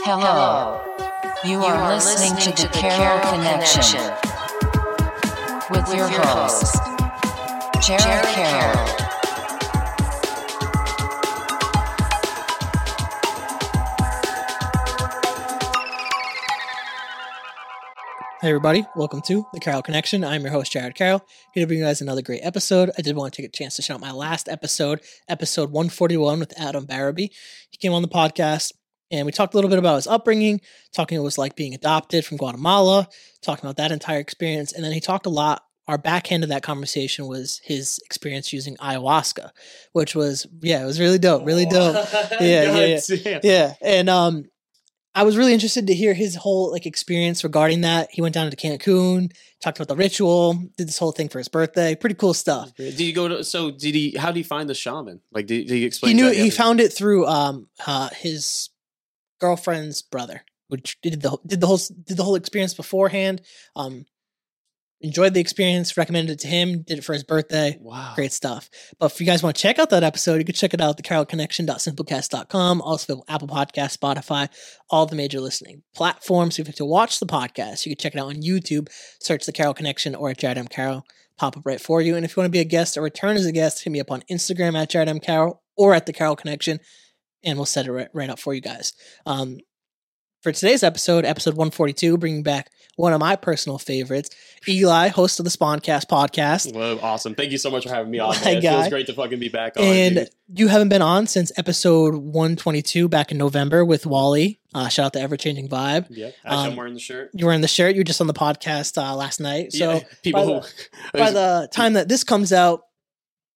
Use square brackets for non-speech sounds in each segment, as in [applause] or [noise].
Hello. You are listening to the Carroll Connection with your host, Jared Carroll. Hey everybody, welcome to the Carroll Connection. I'm your host Jared Carroll. Here to bring you guys another great episode. I did want to take a chance to shout out my last episode, episode 141 with Adam Barabee. He came on the podcast and we talked a little bit about his upbringing, talking what it was like being adopted from Guatemala, talking about that entire experience, and then he talked a lot. Our back end of that conversation was his experience using ayahuasca, which was yeah, it was really dope, really dope. [laughs] Yeah, yeah, yeah. Yeah, and um, I was really interested to hear his whole like experience regarding that. He went down to Cancun, talked about the ritual, did this whole thing for his birthday. Pretty cool stuff. Did you go to? So did he? How did he find the shaman? Like, did, did he explain? He knew he found it through um uh, his girlfriend's brother, which did the did the whole did the whole experience beforehand. Um, enjoyed the experience, recommended it to him, did it for his birthday. Wow. Great stuff. But if you guys want to check out that episode, you can check it out at thecarrollconnection.simplecast.com, also Apple Podcast, Spotify, all the major listening platforms. If you have to watch the podcast, you can check it out on YouTube, search the Carroll Connection or at Jared M. Carroll, pop up right for you. And if you want to be a guest or return as a guest, hit me up on Instagram at Jared M. Carroll or at the Carroll Connection, and we'll set it right, right up for you guys. Um, for today's episode, episode 142, bringing back one of my personal favorites, Eli, host of the SponCast podcast. Well, awesome. Thank you so much for having me on. It feels great to fucking be back on. and dude. you haven't been on since episode 122 back in November with Wally. Uh, shout out to Ever Changing Vibe. yeah, um, I'm wearing the shirt. You were in the shirt. You were just on the podcast uh, last night. So yeah, [laughs] people by who by the time that this comes out,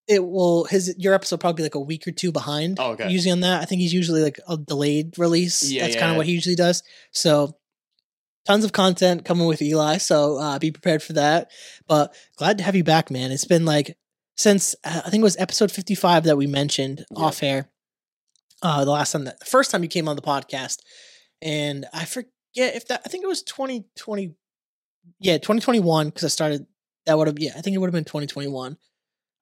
it will his your episode will probably be like a week or two behind. Oh, okay. Usually on that, I think he's usually like a delayed release. Yeah, That's yeah, kind of yeah. what he usually does. So tons of content coming with Eli. So uh, be prepared for that. But glad to have you back, man. It's been like since uh, I think it was episode fifty five that we mentioned Yeah. off air. Uh, the last time that the first time you came on the podcast, and I forget if that I think it was twenty twenty, yeah, twenty twenty one because I started that would have yeah I think it would have been twenty twenty one,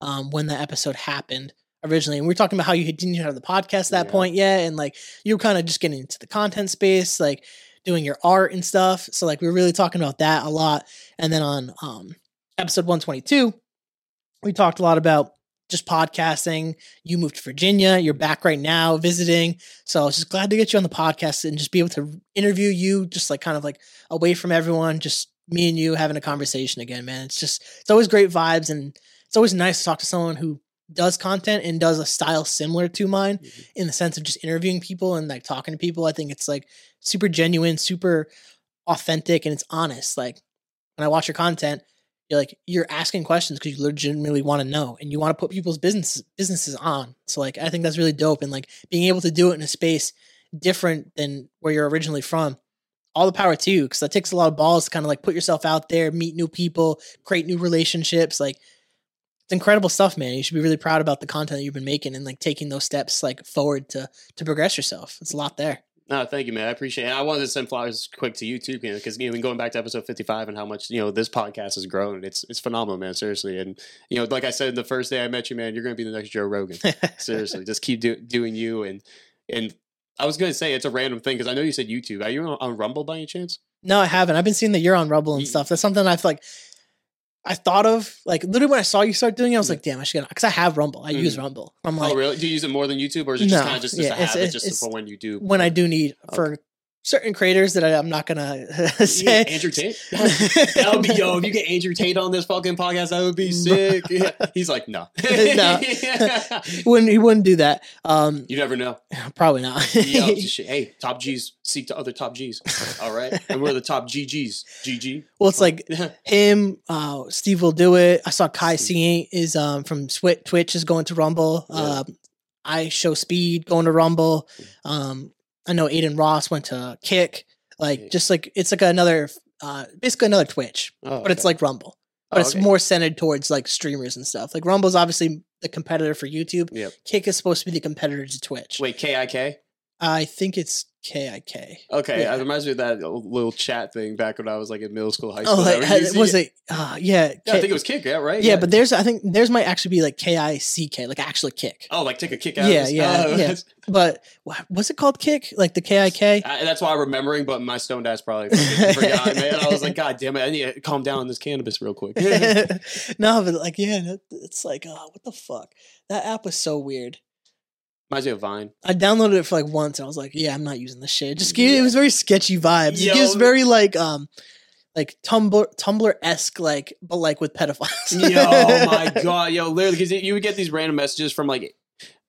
um, when that episode happened originally, and we were talking about how you didn't even have the podcast at that Yeah. point yet, and like you were kind of just getting into the content space, like doing your art and stuff. So like we were really talking about that a lot, and then on um episode one twenty two, we talked a lot about just podcasting. You moved to Virginia. You're back right now visiting. So I was just glad to get you on the podcast and just be able to interview you, just like kind of like away from everyone, just me and you having a conversation again, man. It's just, it's always great vibes. And it's always nice to talk to someone who does content and does a style similar to mine Mhm. in the sense of just interviewing people and like talking to people. I think it's like super genuine, super authentic, and it's honest. Like when I watch your content, you're like you're asking questions because you legitimately want to know and you want to put people's business businesses on. So like I think that's really dope and like being able to do it in a space different than where you're originally from. All the power to you because that takes a lot of balls to kind of like put yourself out there, meet new people, create new relationships. Like it's incredible stuff, man. You should be really proud about the content that you've been making and like taking those steps like forward to to progress yourself. It's a lot there. No, thank you, man. I appreciate it. I wanted to send flowers quick to you too, because you know, going back to episode fifty-five and how much you know this podcast has grown. It's it's phenomenal, man. Seriously, and you know, like I said the first day I met you, man, you're going to be the next Joe Rogan. [laughs] Seriously, just keep do- doing you. And and I was going to say it's a random thing because I know you said YouTube. Are you on, on Rumble by any chance? No, I haven't. I've been seeing that you're on Rumble and Ye- stuff. That's something I've like I thought of like literally when I saw you start doing it, I was like, damn, I should because I have Rumble. I use Mhm. Rumble. I'm like oh, really? Do you use it more than YouTube, or is it just No, kind of just, just yeah, a it's- habit, it's- just it's- for when you do? when I do need for certain creators that I, I'm not gonna [laughs] say. Andrew Tate. [laughs] that would be yo. If you get Andrew Tate on this fucking podcast, that would be sick. [laughs] Yeah. He's like, no, No. wouldn't he wouldn't do that. Um, you never know. probably not. Yo, hey, top G's seek to other top G's. All right, and we're the top GGs. GG. well, it's like him. Uh, Steve will do it. I saw Kai Cenat is um from Twitch is going to Rumble. Yeah. Um, IShowSpeed going to Rumble. Um, I know Adin Ross went to Kick. Like just like it's like another uh basically another Twitch, oh, but it's like Rumble. But Oh, it's okay. more centered towards like streamers and stuff. Like Rumble's obviously the competitor for YouTube. Yep. Kick is supposed to be the competitor to Twitch. Wait, K I K. I think it's KIK. Okay, Yeah. it reminds me of that little chat thing back when I was like in middle school, high school. Oh, like, you was it? Uh, yeah, Yeah, I think it was kick. Yeah, right. yeah, but there's I think theirs might actually be like K I C K, like actually kick. oh, like take a kick out. Yeah, of yeah, oh, yeah. [laughs] But wha- was it called kick? Like the K I K? [laughs] I, that's why I'm remembering, but my stoned ass probably forgot, man. [laughs] I was like, God damn it, I need to calm down on this cannabis real quick. no, but like yeah, it's like oh, what the fuck? That app was so weird. Reminds me of Vine. I downloaded it for like once, and I was like, yeah, I'm not using this shit. It just gave, it was very sketchy vibes. Yo. It gives very like um like Tumblr Tumblr esque like, but like with pedophiles. Yo, oh my [laughs] god, yo, literally, because you would get these random messages from like,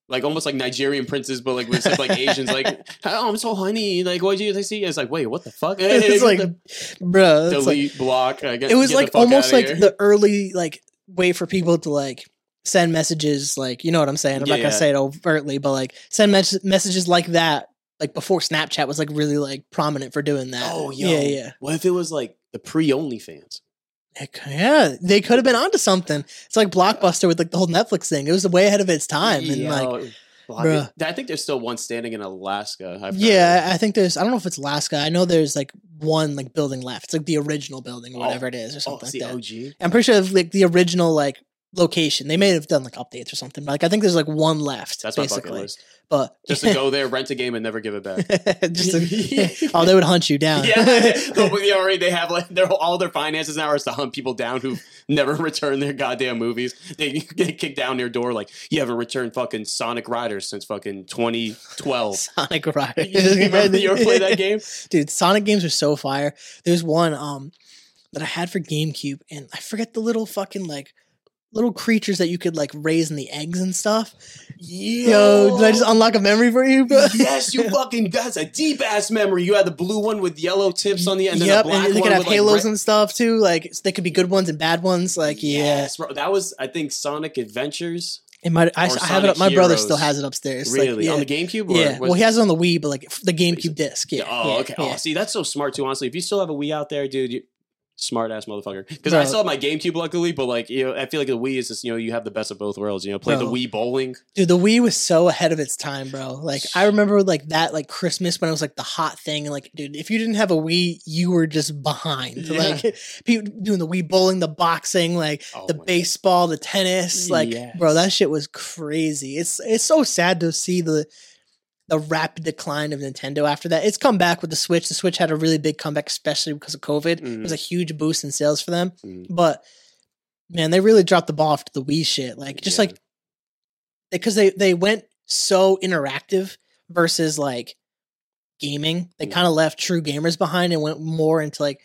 like almost like Nigerian princes, but like with stuff like Asians, like, [laughs] oh, I'm so honey, like, what did you see? It's like, wait, what the fuck? [laughs] it's like, bro, it's like delete, block. I get, it was like almost like the early like way for people to like send messages like you know what i'm saying i'm not gonna say it overtly but like send mes- messages like that like before snapchat was like really like prominent for doing that Oh, yo. yeah yeah What if it was like the pre OnlyFans? C- yeah they could have been onto something it's like blockbuster with like the whole netflix thing it was way ahead of its time and Yo, like I think there's still one standing in Alaska. I've heard. yeah i think there's i don't know if it's alaska i know there's like one like building left it's like the original building or Oh. whatever it is or Oh, something it's like the that OG. I'm pretty sure like the original like location. They may have done like updates or something. But like I think there's like one left. That's my basically. bucket list. But Just to go there, rent a game, and never give it back. [laughs] just to- [laughs] oh, they would hunt you down. yeah, [laughs] they already they have like their all their finances now is to hunt people down who never return their goddamn movies. They get kicked down their door like you haven't returned fucking Sonic Riders since fucking 2012. Sonic Rider. Remember you ever play that game? Dude, Sonic games are so fire. There's one um that I had for GameCube, and I forget the little fucking like little creatures that you could like raise in the eggs and stuff. Yo, did I just unlock a memory for you, [laughs] yes, you fucking that's a deep ass memory. You had the blue one with yellow tips on the end, yep, and the black and they could have with, like, halos red- and stuff too. Like they could be good ones and bad ones. Like yeah, Yes, bro. That was I think Sonic Adventures. it might. I, I have it. up. My Sonic brother still has it upstairs. Like, Really yeah. on the GameCube? Or yeah. was- Well, he has it on the Wii, but like the GameCube disc. Yeah. Oh, yeah, okay. Oh, yeah. Oh, see, that's so smart too. Honestly, if you still have a Wii out there, dude, you, smart ass motherfucker. Because I Bro. still have my GameCube, luckily, but like you know, I feel like the Wii is just you know you have the best of both worlds. You know, play the Wii bowling. Dude, the Wii was so ahead of its time, bro. Like I remember like that like Christmas when it was like the hot thing and like dude, if you didn't have a Wii, you were just behind. Yeah. Like people doing the Wii bowling, the boxing, like Oh the my God. baseball, the tennis, like bro, that shit was crazy. It's it's so sad to see the the rapid decline of Nintendo after that. It's come back with the Switch. The Switch had a really big comeback, especially because of COVID. It Mhm. was a huge boost in sales for them. Mhm. But man, they really dropped the ball after the Wii shit. Like just Yeah. like because they they went so interactive versus like gaming. They Mm. kind of left true gamers behind and went more into like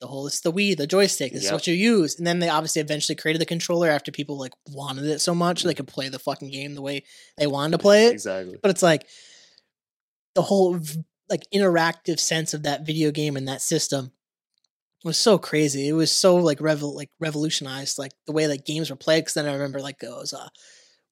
the whole it's the Wii, the joystick, this is what you use. And then they obviously eventually created the controller after people like wanted it so much they could play the fucking game the way they wanted to play it. Exactly. But it's like the whole like interactive sense of that video game and that system was so crazy. It was so like revol like revolutionized like the way like games were played. Because then I remember like it was uh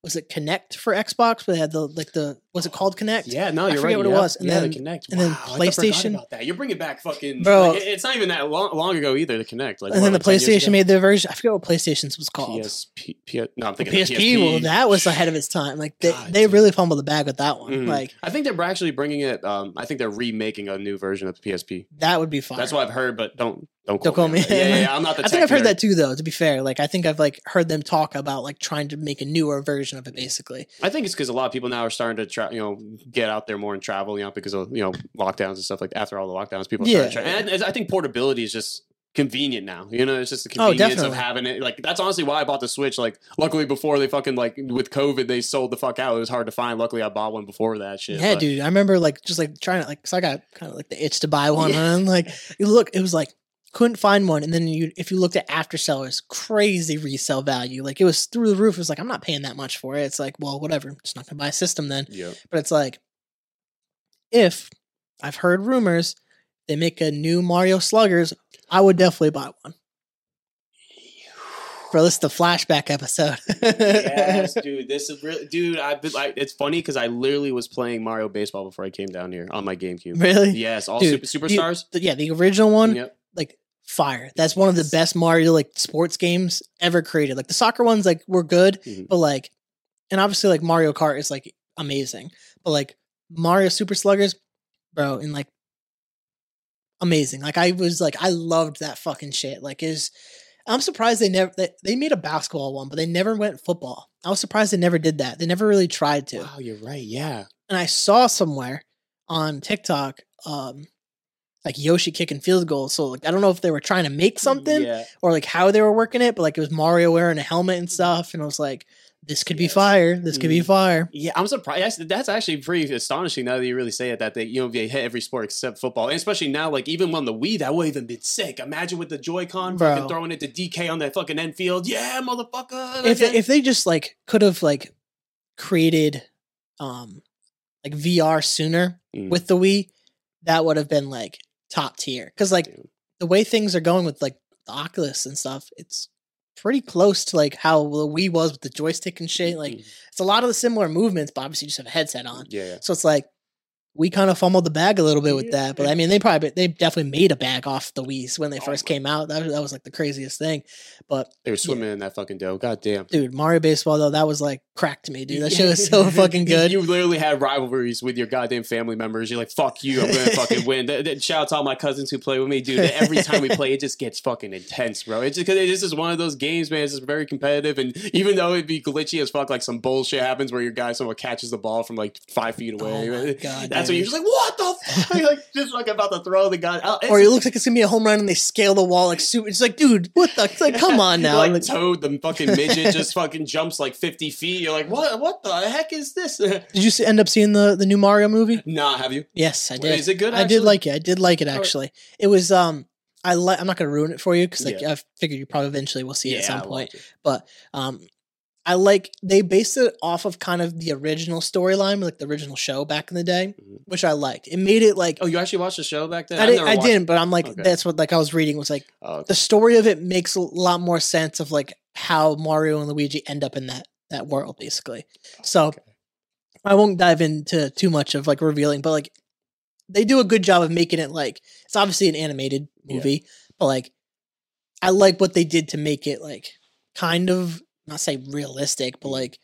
was it Kinect for Xbox? But they had the like the was it called Kinect? Yeah, no, you're forget right. what it was, and yeah, then- the Kinect, and then Wow, I forgot PlayStation- about that. You're bringing back fucking Bro. like, it's not even that long, long ago either. The Kinect, like and then the like 10 years PlayStation made their version. I forget what PlayStation's was called. PSP, P- no, I'm The thinking PSP, of well, that was ahead of its time. Like they, God they really fumbled the bag with that one. Mhm. Like I think they're actually bringing it. Um, I think they're remaking a new version of the PSP. that would be fine. That's what I've heard, but don't don't Don't call call me. me. Yeah, yeah, yeah, I'm not the. [laughs] I think I've heard nerd. that too, though. To be fair, like I think I've like heard them talk about like trying to make a newer version of it, basically. I think it's because a lot of people now are starting to try, you know, get out there more and travel, you know, because of you know lockdowns and stuff like. After all the lockdowns, people Yeah. And I think portability is just convenient now. You know, it's just the Oh, convenience of having it. Like that's honestly why I bought the Switch. Like, luckily before they fucking like with COVID, they sold the fuck out. It was hard to find. Luckily, I bought one before that shit. Yeah, but- dude. I remember like just like trying to like, cause I got kind of like the itch to buy one, Yeah. and like look, it was like couldn't find one, and then you if you looked at after sellers, crazy resale value, like it was through the roof. It was like I'm not paying that much for it. It's like, well, whatever, I'm just not gonna buy a system then. Yeah. But it's like, if I've heard rumors they make a new Mario Sluggers, I would definitely buy one. [sighs] Bro, this is the flashback episode. yes, [laughs] dude. This is really, dude. I've been like, it's funny because I literally was playing Mario Baseball before I came down here on my GameCube. really? Yes, all Dude, super, superstars. The- yeah, the original one, Yep. Like fire. That's one of the best Mario like sports games ever created. Like the soccer ones, like were good, Mhm. but like, and obviously like Mario Kart is like amazing, but like Mario Super Sluggers, bro, and like amazing. Like I was like I loved that fucking shit. Like is I'm surprised they never they, they made a basketball one, but they never went football. I was surprised they never did that. They never really tried to. Wow, you're right. Yeah. And I saw somewhere on TikTok, um, like Yoshi kicking field goals. So like I don't know if they were trying to make something Yeah. or like how they were working it, but like it was Mario wearing a helmet and stuff, and I was like, this could be fire. This could be Mm. fire. Yeah, I'm surprised. That's- actually pretty astonishing now that you really say it. That they, you know, they hit every sport except football, and especially now, like even on the Wii, that would have even been sick. Imagine with the Joy-Con, Bro. fucking throwing it to DK on that fucking end field. Yeah, motherfucker. If Like, if they just like could have like created, um, like VR sooner Mm. with the Wii, that would have been like top tier. Because like Dude. the way things are going with like the Oculus and stuff, it's pretty close to like how the Wii was with the joystick and shit. Like Mm. it's a lot of the similar movements, but obviously you just have a headset on. yeah, yeah. So it's like we kind of fumbled the bag a little bit with that. But I mean, they probably they definitely made a bag off the Wii's when they Oh first came out. That was, that was like the craziest thing. But They were swimming in that fucking dough. God damn. dude, Mario Baseball though, that was like cracked me, dude. That shit was so [laughs] fucking good. You literally had rivalries with your goddamn family members. You're like, fuck you, I'm gonna fucking win. Th- th- Shout out to all my cousins who play with me, dude. Every time we [laughs] play, it just gets fucking intense, bro. It's just because this is one of those games, man. It's just very competitive, and even though it'd be glitchy as fuck, like some bullshit happens where your guy someone catches the ball from like five feet oh away. Oh [laughs] God, That's dude. you're just like, what the fuck? [laughs] like just like about to throw the gun. out. or it looks like it's gonna be a home run and they scale the wall like super. It's like, dude, what the? It's like, come [laughs] on now. like Like, Toad, the fucking midget, [laughs] just fucking jumps like 50 feet. You're like, what? What the heck is this? did you see, end up seeing the the new Mario movie? nah, have you? Yes, I did. Is it good? I did like it. I did like it right. actually. It was um. I like. I'm not gonna ruin it for you because like Yeah. I figured you probably eventually will see it at some point. But um I like they based it off of kind of the original storyline, like the original show back in the day, Mhm. which I liked. It made it like Oh, you actually watched the show back then? I, did, never I didn't, but I'm like Okay. that's what like I was reading was like Oh, okay. the story of it makes a lot more sense of like how Mario and Luigi end up in that that world basically. So Okay. I won't dive into too much of like revealing, but like they do a good job of making it like it's obviously an animated Yeah. movie, but like I like what they did to make it like kind of not say realistic, but like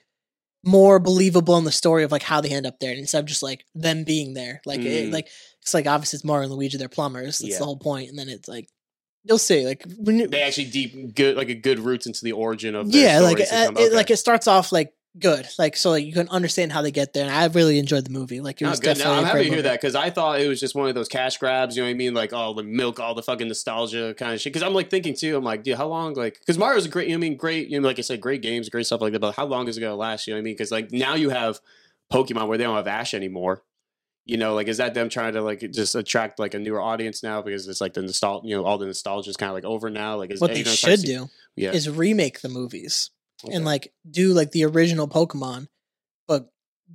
more believable in the story of like how they end up there instead of just like them being there. Like it, Mm. like it's like obviously it's Mario and Luigi, they're plumbers. That's Yeah. the whole point. and then it's like you'll see like when you, They actually deep good like a good roots into the origin of yeah, like uh, it, okay. like it starts off like good, like so like you can understand how they get there. And I really enjoyed the movie. Like it Oh, was good. definitely. No, I'm happy to hear movie. that because I thought it was just one of those cash grabs. You know what I mean? Like all the milk, all the fucking nostalgia kind of shit. Because I'm like thinking too. I'm like, dude, how long? Like, because Mario's a great. You know, I mean, great. You know, like I said, great games, great stuff like that. But how long is it gonna last? You know what I mean? Because like now you have Pokemon where they don't have Ash anymore. You know, like is that them trying to like just attract like a newer audience now because it's like the nostalgia, you know, all the nostalgia is kind of like over now. Like, is What they should see- do yeah, is remake the movies Okay. and like do like the original Pokemon, but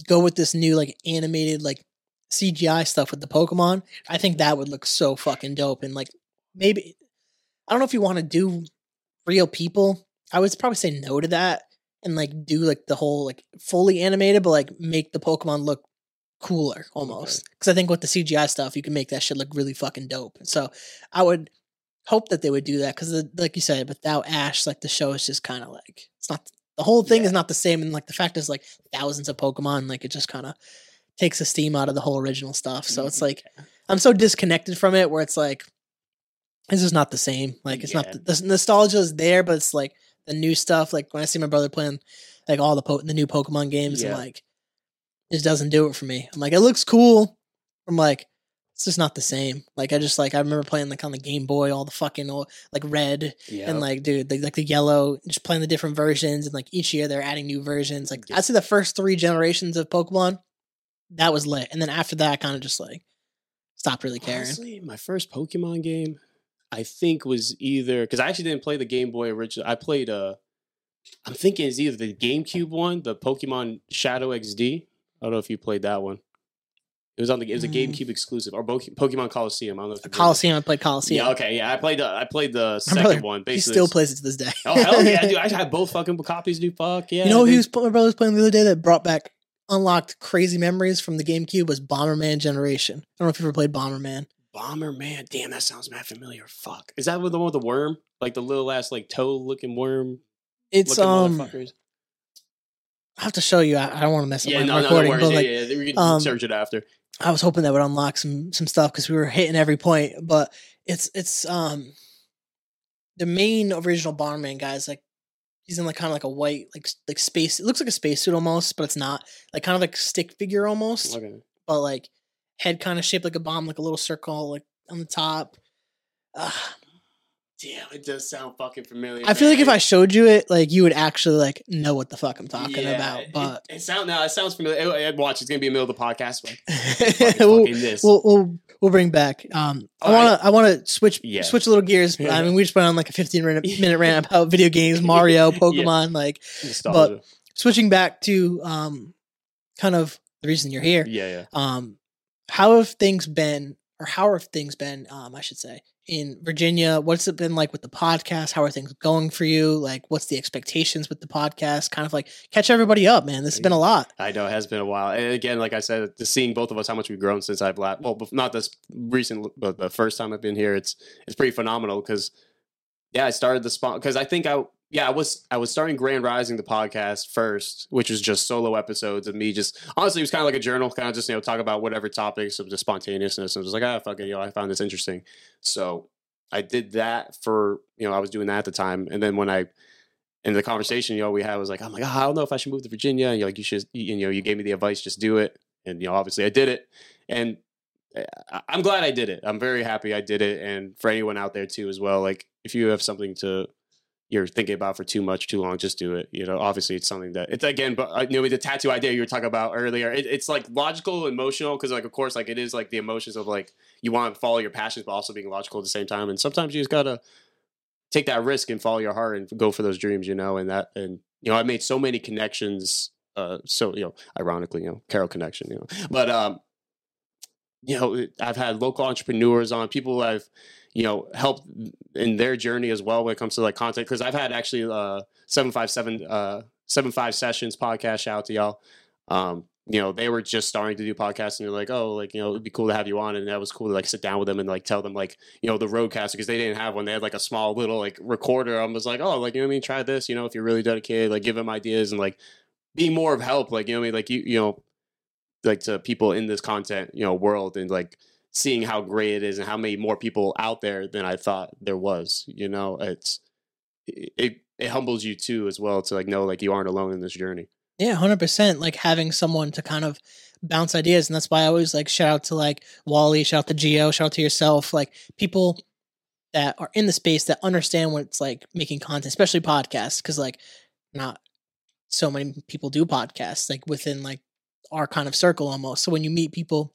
go with this new like animated like CGI stuff with the Pokemon. I think that would look so fucking dope. And like maybe I don't know if you want to do real people. I would probably say no to that and like do like the whole like fully animated, but like make the Pokemon look cooler almost. Because I think with the CGI stuff, you can make that shit look really fucking dope. So I would hope that they would do that because, like you said, without Ash, like the show is just kind of like it's not the whole thing is not the same, and like the fact is like thousands of Pokemon, like it just kind of takes the steam out of the whole original stuff. So it's Mhm. like I'm so disconnected from it, where it's like it's just not the same. Like it's not the, the nostalgia is there, but it's like the new stuff. Like when I see my brother playing like all the po- the new Pokemon games, Yeah. I'm like it just doesn't do it for me. I'm like it looks cool. I'm like it's just not the same. Like I just like I remember playing like on the Game Boy, all the fucking old, like red yeah. and like dude, like, like the yellow, just playing the different versions, and like each year they're adding new versions. Like. I'd say the first three generations of Pokemon, that was lit, and then after that, I kind of just like stopped really caring. Honestly, my first Pokemon game, I think was either because I actually didn't play the Game Boy original. I played uh I'm thinking it's either the GameCube one, the Pokemon Shadow XD. I don't know if you played that one. It was on the it was a Mm. GameCube exclusive or Pokemon Colosseum. I don't know if you played it. Colosseum, I played Colosseum. Yeah, okay, yeah. I played the I played the [laughs] second brother, one. he still plays it to this day. Oh hell yeah, dude! I [laughs] have both fucking copies. Dude, fuck yeah. you know, who he was my brother was playing the other day that brought back unlocked crazy memories from the GameCube was Bomberman Generation. I don't know if you ever played Bomberman. Bomberman. Damn, that sounds mad familiar. Fuck, is that with the one with the worm? Like the little ass like toe looking worm It's um. I have to show you. I, I don't want to mess up Yeah, my no, no, no recording, worries. but Yeah, like yeah, yeah, we can um, search it after. I was hoping that would unlock some some stuff because we were hitting every point. But it's it's um the main original Bomberman guys like he's in like kind of like a white like like space. It looks like a spacesuit almost, but it's not. Like kind of like stick figure almost, Okay. but like head kind of shaped like a bomb, like a little circle like on the top. Uh, Damn, it does sound fucking familiar. I feel like if. I showed you it, like you would actually like know what the fuck I'm talking Yeah, about. But it, sounds now. it sounds familiar. I'd watch. It's gonna be in the middle of the podcast. Like, [laughs] we'll, this. we'll we'll we'll bring back. Um, I All right. want to I want to switch Yeah. switch a little gears. I [laughs] mean, we just went on like a 15 minute, [laughs] minute rant about video games, Mario, Pokemon. Like Nostalgia. switching back to um, kind of the reason you're here. yeah, yeah. Um, how have things been, or how have things been? Um, I should say in Virginia. What's it been like with the podcast? How are things going for you? Like, what's the expectations with the podcast? Kind of like catch everybody up, man. This has been a lot. I know it has been a while, and again, like I said, just seeing both of us, how much we've grown since I've last. Well, not this recent, but the first time I've been here, it's it's pretty phenomenal. Because yeah, I started the spot because I think I yeah I was I was starting Grand Rising the podcast first, which was just solo episodes of me just honestly it was kind of like a journal, kind of just you know talk about whatever topics of just spontaneousness. And I was like ah fuck it, know I found this interesting, so I did that for you know I was doing that at the time, and then when I in the conversation, you know, we had was like, I'm like, oh, I don't know if I should move to Virginia. And you're like, you should, you know, you gave me the advice, just do it. And, you know, obviously I did it. And uh, I'm glad I did it. I'm very happy I did it. And for anyone out there too, as well, like if you have something to, you're thinking about for too much, too long, just do it. You know, obviously it's something that it's again, but uh, you know, the tattoo idea you were talking about earlier, it, it's like logical, emotional, because like, of course, like it is like the emotions of like, you want to follow your passions, but also being logical at the same time. And sometimes you just gotta, take that risk and follow your heart and go for those dreams, you know, and that and you know, I made so many connections uh so you know, ironically, you know, Carroll connection, you know. But um you know, I've had local entrepreneurs on, people I've you know, help in their journey as well when it comes to like content cuz I've had actually uh 757 uh 75 sessions podcast shout out to y'all. Um you know, they were just starting to do podcasts and they're like, oh, like, you know, it'd be cool to have you on. And that was cool to like sit down with them and like tell them, like, you know, the RodeCaster, because they didn't have one. They had like a small little like recorder. I was like, oh, like, you know what I mean? Try this, you know, if you're really dedicated, like give them ideas and like be more of help. Like, you know I mean? Like, you, you know, like to people in this content, you know, world and like seeing how great it is and how many more people out there than I thought there was, you know, it's, it, it humbles you too as well to like know like you aren't alone in this journey. Yeah, hundred percent. Like having someone to kind of bounce ideas, and that's why I always like shout out to like Wally, shout out to Geo, shout out to yourself, like people that are in the space that understand what it's like making content, especially podcasts, because like not so many people do podcasts like within like our kind of circle almost. So when you meet people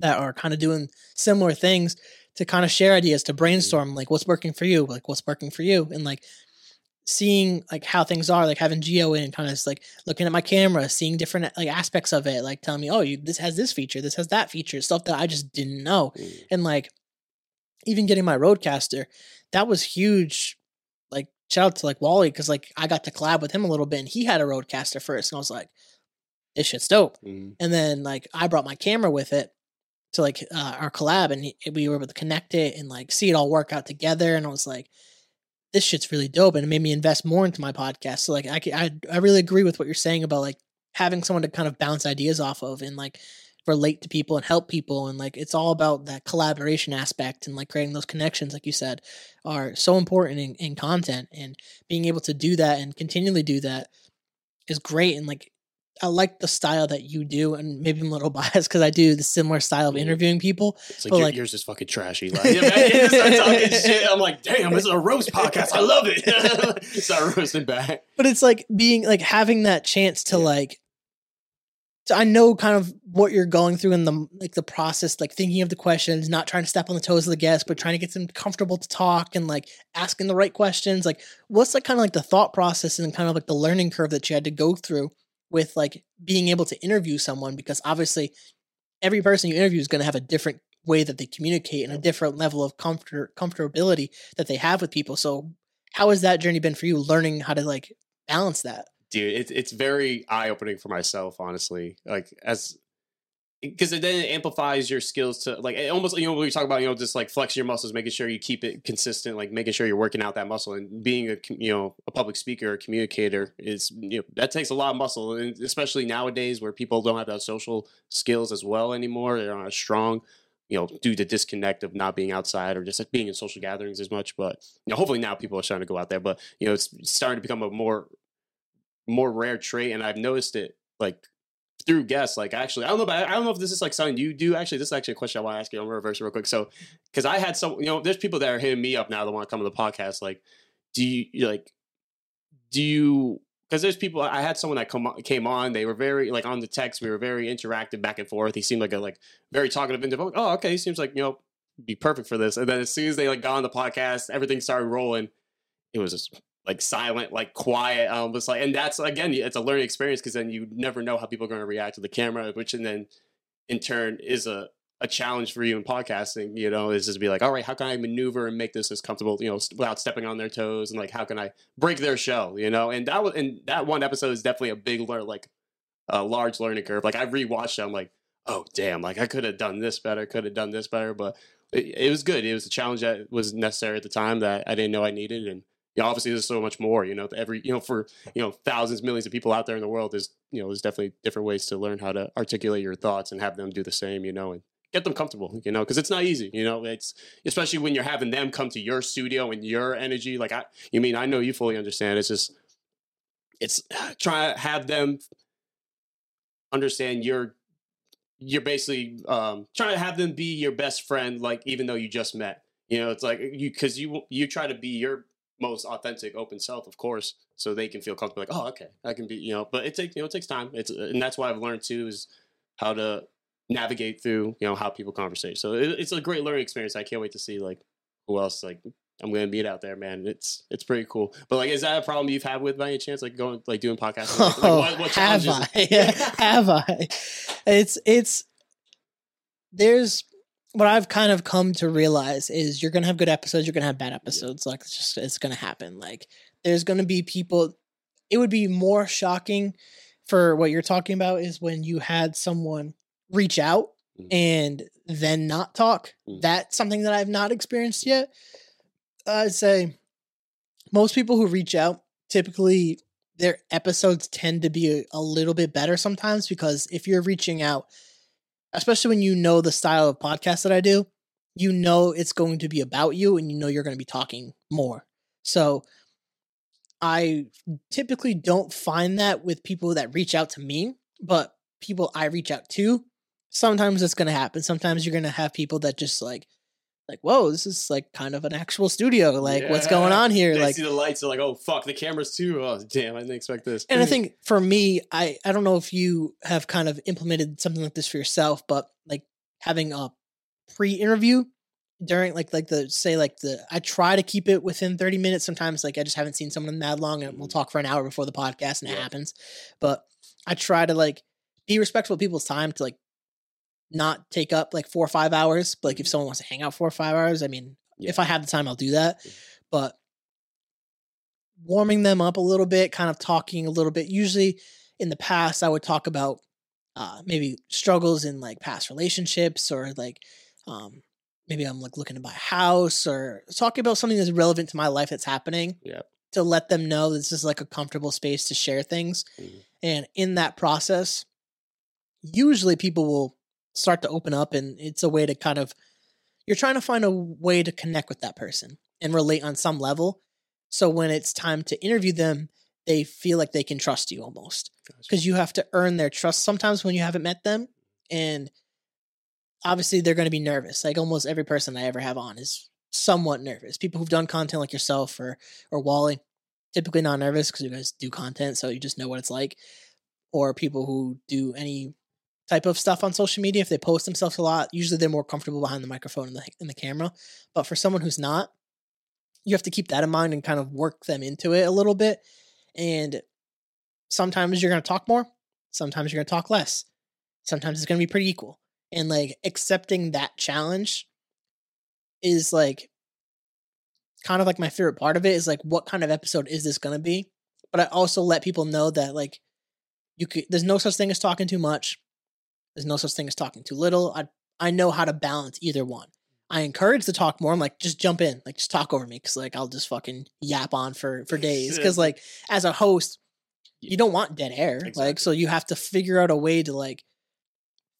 that are kind of doing similar things to kind of share ideas, to brainstorm like what's working for you, like what's working for you, and like seeing like how things are, like having Geo in, and kind of just like looking at my camera, seeing different like aspects of it, like telling me, oh, you this has this feature, this has that feature, stuff that I just didn't know, Mm. and like even getting my RodeCaster, that was huge. Like shout out to like Wally because like I got to collab with him a little bit, and he had a RodeCaster first, and I was like, this shit's dope. Mhm. And then like I brought my camera with it to like uh, our collab, and he, we were able to connect it and like see it all work out together. And I was like, this shit's really dope, and it made me invest more into my podcast. So like I I I really agree with what you're saying about like having someone to kind of bounce ideas off of and like relate to people and help people and like it's all about that collaboration aspect and like creating those connections like you said are so important in, in content and being able to do that and continually do that is great and like I like the style that you do, and maybe I'm a little [laughs] biased because I do the similar style of Mhm. interviewing people. It's like, But, your- like- yours is fucking trashy. [laughs] Like, yeah, man, talking shit. I'm like, damn, this is a roast podcast. I love it. [laughs] start roasting back. But it's like being like having that chance to Yeah. like. So I know kind of what you're going through in the like the process, like thinking of the questions, not trying to step on the toes of the guest, but trying to get them comfortable to talk and like asking the right questions. Like, what's like kind of like the thought process and kind of like the learning curve that you had to go through with like being able to interview someone? Because obviously, every person you interview is going to have a different way that they communicate and a different level of comfort comfortability that they have with people. So, how has that journey been for you? Learning how to like balance that. Dude, it's it's very eye opening for myself, honestly. Like as because it then amplifies your skills to like it almost you know we talk about you know just like flexing your muscles making sure you keep it consistent like making sure you're working out that muscle and being a you know a public speaker or communicator is you know that takes a lot of muscle and especially nowadays where people don't have those social skills as well anymore they're not as strong you know due to disconnect of not being outside or just like being in social gatherings as much but you know hopefully now people are starting to go out there but you know it's starting to become a more more rare trait and i've noticed it like through guests, like actually, I don't know, but I don't know if this is like something you do. Actually, this is actually a question I want to ask you. I'm gonna reverse real quick. So, because I had some, you know, there's people that are hitting me up now that want to come to the podcast. Like, do you like, do you? Because there's people. I had someone that come came on. They were very like on the text. We were very interactive back and forth. He seemed like a like very talkative individual. Oh, okay. He seems like you know be perfect for this. And then as soon as they like got on the podcast, everything started rolling. It was just like silent, like quiet, um, just like, and that's again, it's a learning experience because then you never know how people are going to react to the camera, which and then in turn is a a challenge for you in podcasting. You know, is just be like, all right, how can I maneuver and make this as comfortable, you know, without stepping on their toes, and like how can I break their shell, you know? And that was and that one episode is definitely a big learn, like a large learning curve. Like I rewatched it, I'm like, oh damn, like I could have done this better, could have done this better, but it, it was good. It was a challenge that was necessary at the time that I didn't know I needed, and you know, obviously there's so much more, you know, every, you know, for, you know, thousands, millions of people out there in the world, there's, you know, there's definitely different ways to learn how to articulate your thoughts and have them do the same, you know, and get them comfortable, you know, because it's not easy, you know, it's especially when you're having them come to your studio and your energy. Like I, you mean, I know you fully understand. It's just, it's [sighs] try to have them understand you're, you're basically um, trying to have them be your best friend, like even though you just met. You know, it's like you because you you try to be your most authentic, open self, of course, so they can feel comfortable. Like, oh, okay, I can be, you know. But it takes, you know, it takes time. It's, uh, and that's why I've learned too is how to navigate through, you know, how people conversate. So it, it's a great learning experience. I can't wait to see like who else like I'm gonna meet out there, man. It's it's pretty cool. But like, is that a problem you've had with by any chance, like going like doing podcasts? Like, oh, what, what have I? [laughs] have I? It's it's there's what I've kind of come to realize is you're gonna have good episodes, you're gonna have bad episodes. Like it's just it's gonna happen. Like there's gonna be people. It would be more shocking for what you're talking about is when you had someone reach out mm. and then not talk. Mm. That's something that I've not experienced yet. I'd say most people who reach out typically their episodes tend to be a, a little bit better sometimes because if you're reaching out especially when you know the style of podcast that I do, you know it's going to be about you and you know you're going to be talking more. So I typically don't find that with people that reach out to me, but people I reach out to, sometimes it's going to happen. Sometimes you're going to have people that just like like, whoa, this is like kind of an actual studio. Like, yeah. what's going on here? They like, see the lights, they're like, oh fuck, the cameras too. Oh damn, I didn't expect this. And I [laughs] think for me, I I don't know if you have kind of implemented something like this for yourself, but like having a pre-interview during like like the say like the I try to keep it within 30 minutes. Sometimes like I just haven't seen someone that long and we'll mm-hmm. talk for an hour before the podcast and yeah. it happens. But I try to like be respectful of people's time to like not take up like four or five hours. But like if mm-hmm. someone wants to hang out four or five hours, I mean, yeah. if I have the time, I'll do that. But warming them up a little bit, kind of talking a little bit. Usually in the past, I would talk about uh, maybe struggles in like past relationships or like um, maybe I'm like looking to buy a house or talking about something that's relevant to my life that's happening. Yeah. To let them know this is like a comfortable space to share things. Mm-hmm. And in that process, usually people will start to open up and it's a way to kind of you're trying to find a way to connect with that person and relate on some level. So when it's time to interview them they feel like they can trust you almost because you have to earn their trust sometimes when you haven't met them and obviously they're going to be nervous. Like almost every person i ever have on is somewhat nervous. People who've done content like yourself or or wally typically not nervous because you guys do content so you just know what it's like or people who do any type of stuff on social media. If they post themselves a lot, usually they're more comfortable behind the microphone and the, and the camera. But for someone who's not, you have to keep that in mind and kind of work them into it a little bit. And sometimes you're going to talk more, sometimes you're going to talk less, sometimes it's going to be pretty equal. And like accepting that challenge is like kind of like my favorite part of it is like what kind of episode is this going to be? But I also let people know that like you could there's no such thing as talking too much There's no such thing as talking too little. I I know how to balance either one. I encourage to talk more. I'm like, just jump in, like just talk over me, because like I'll just fucking yap on for for days. [laughs] Because like as a host, you don't want dead air. Exactly. Like so, you have to figure out a way to like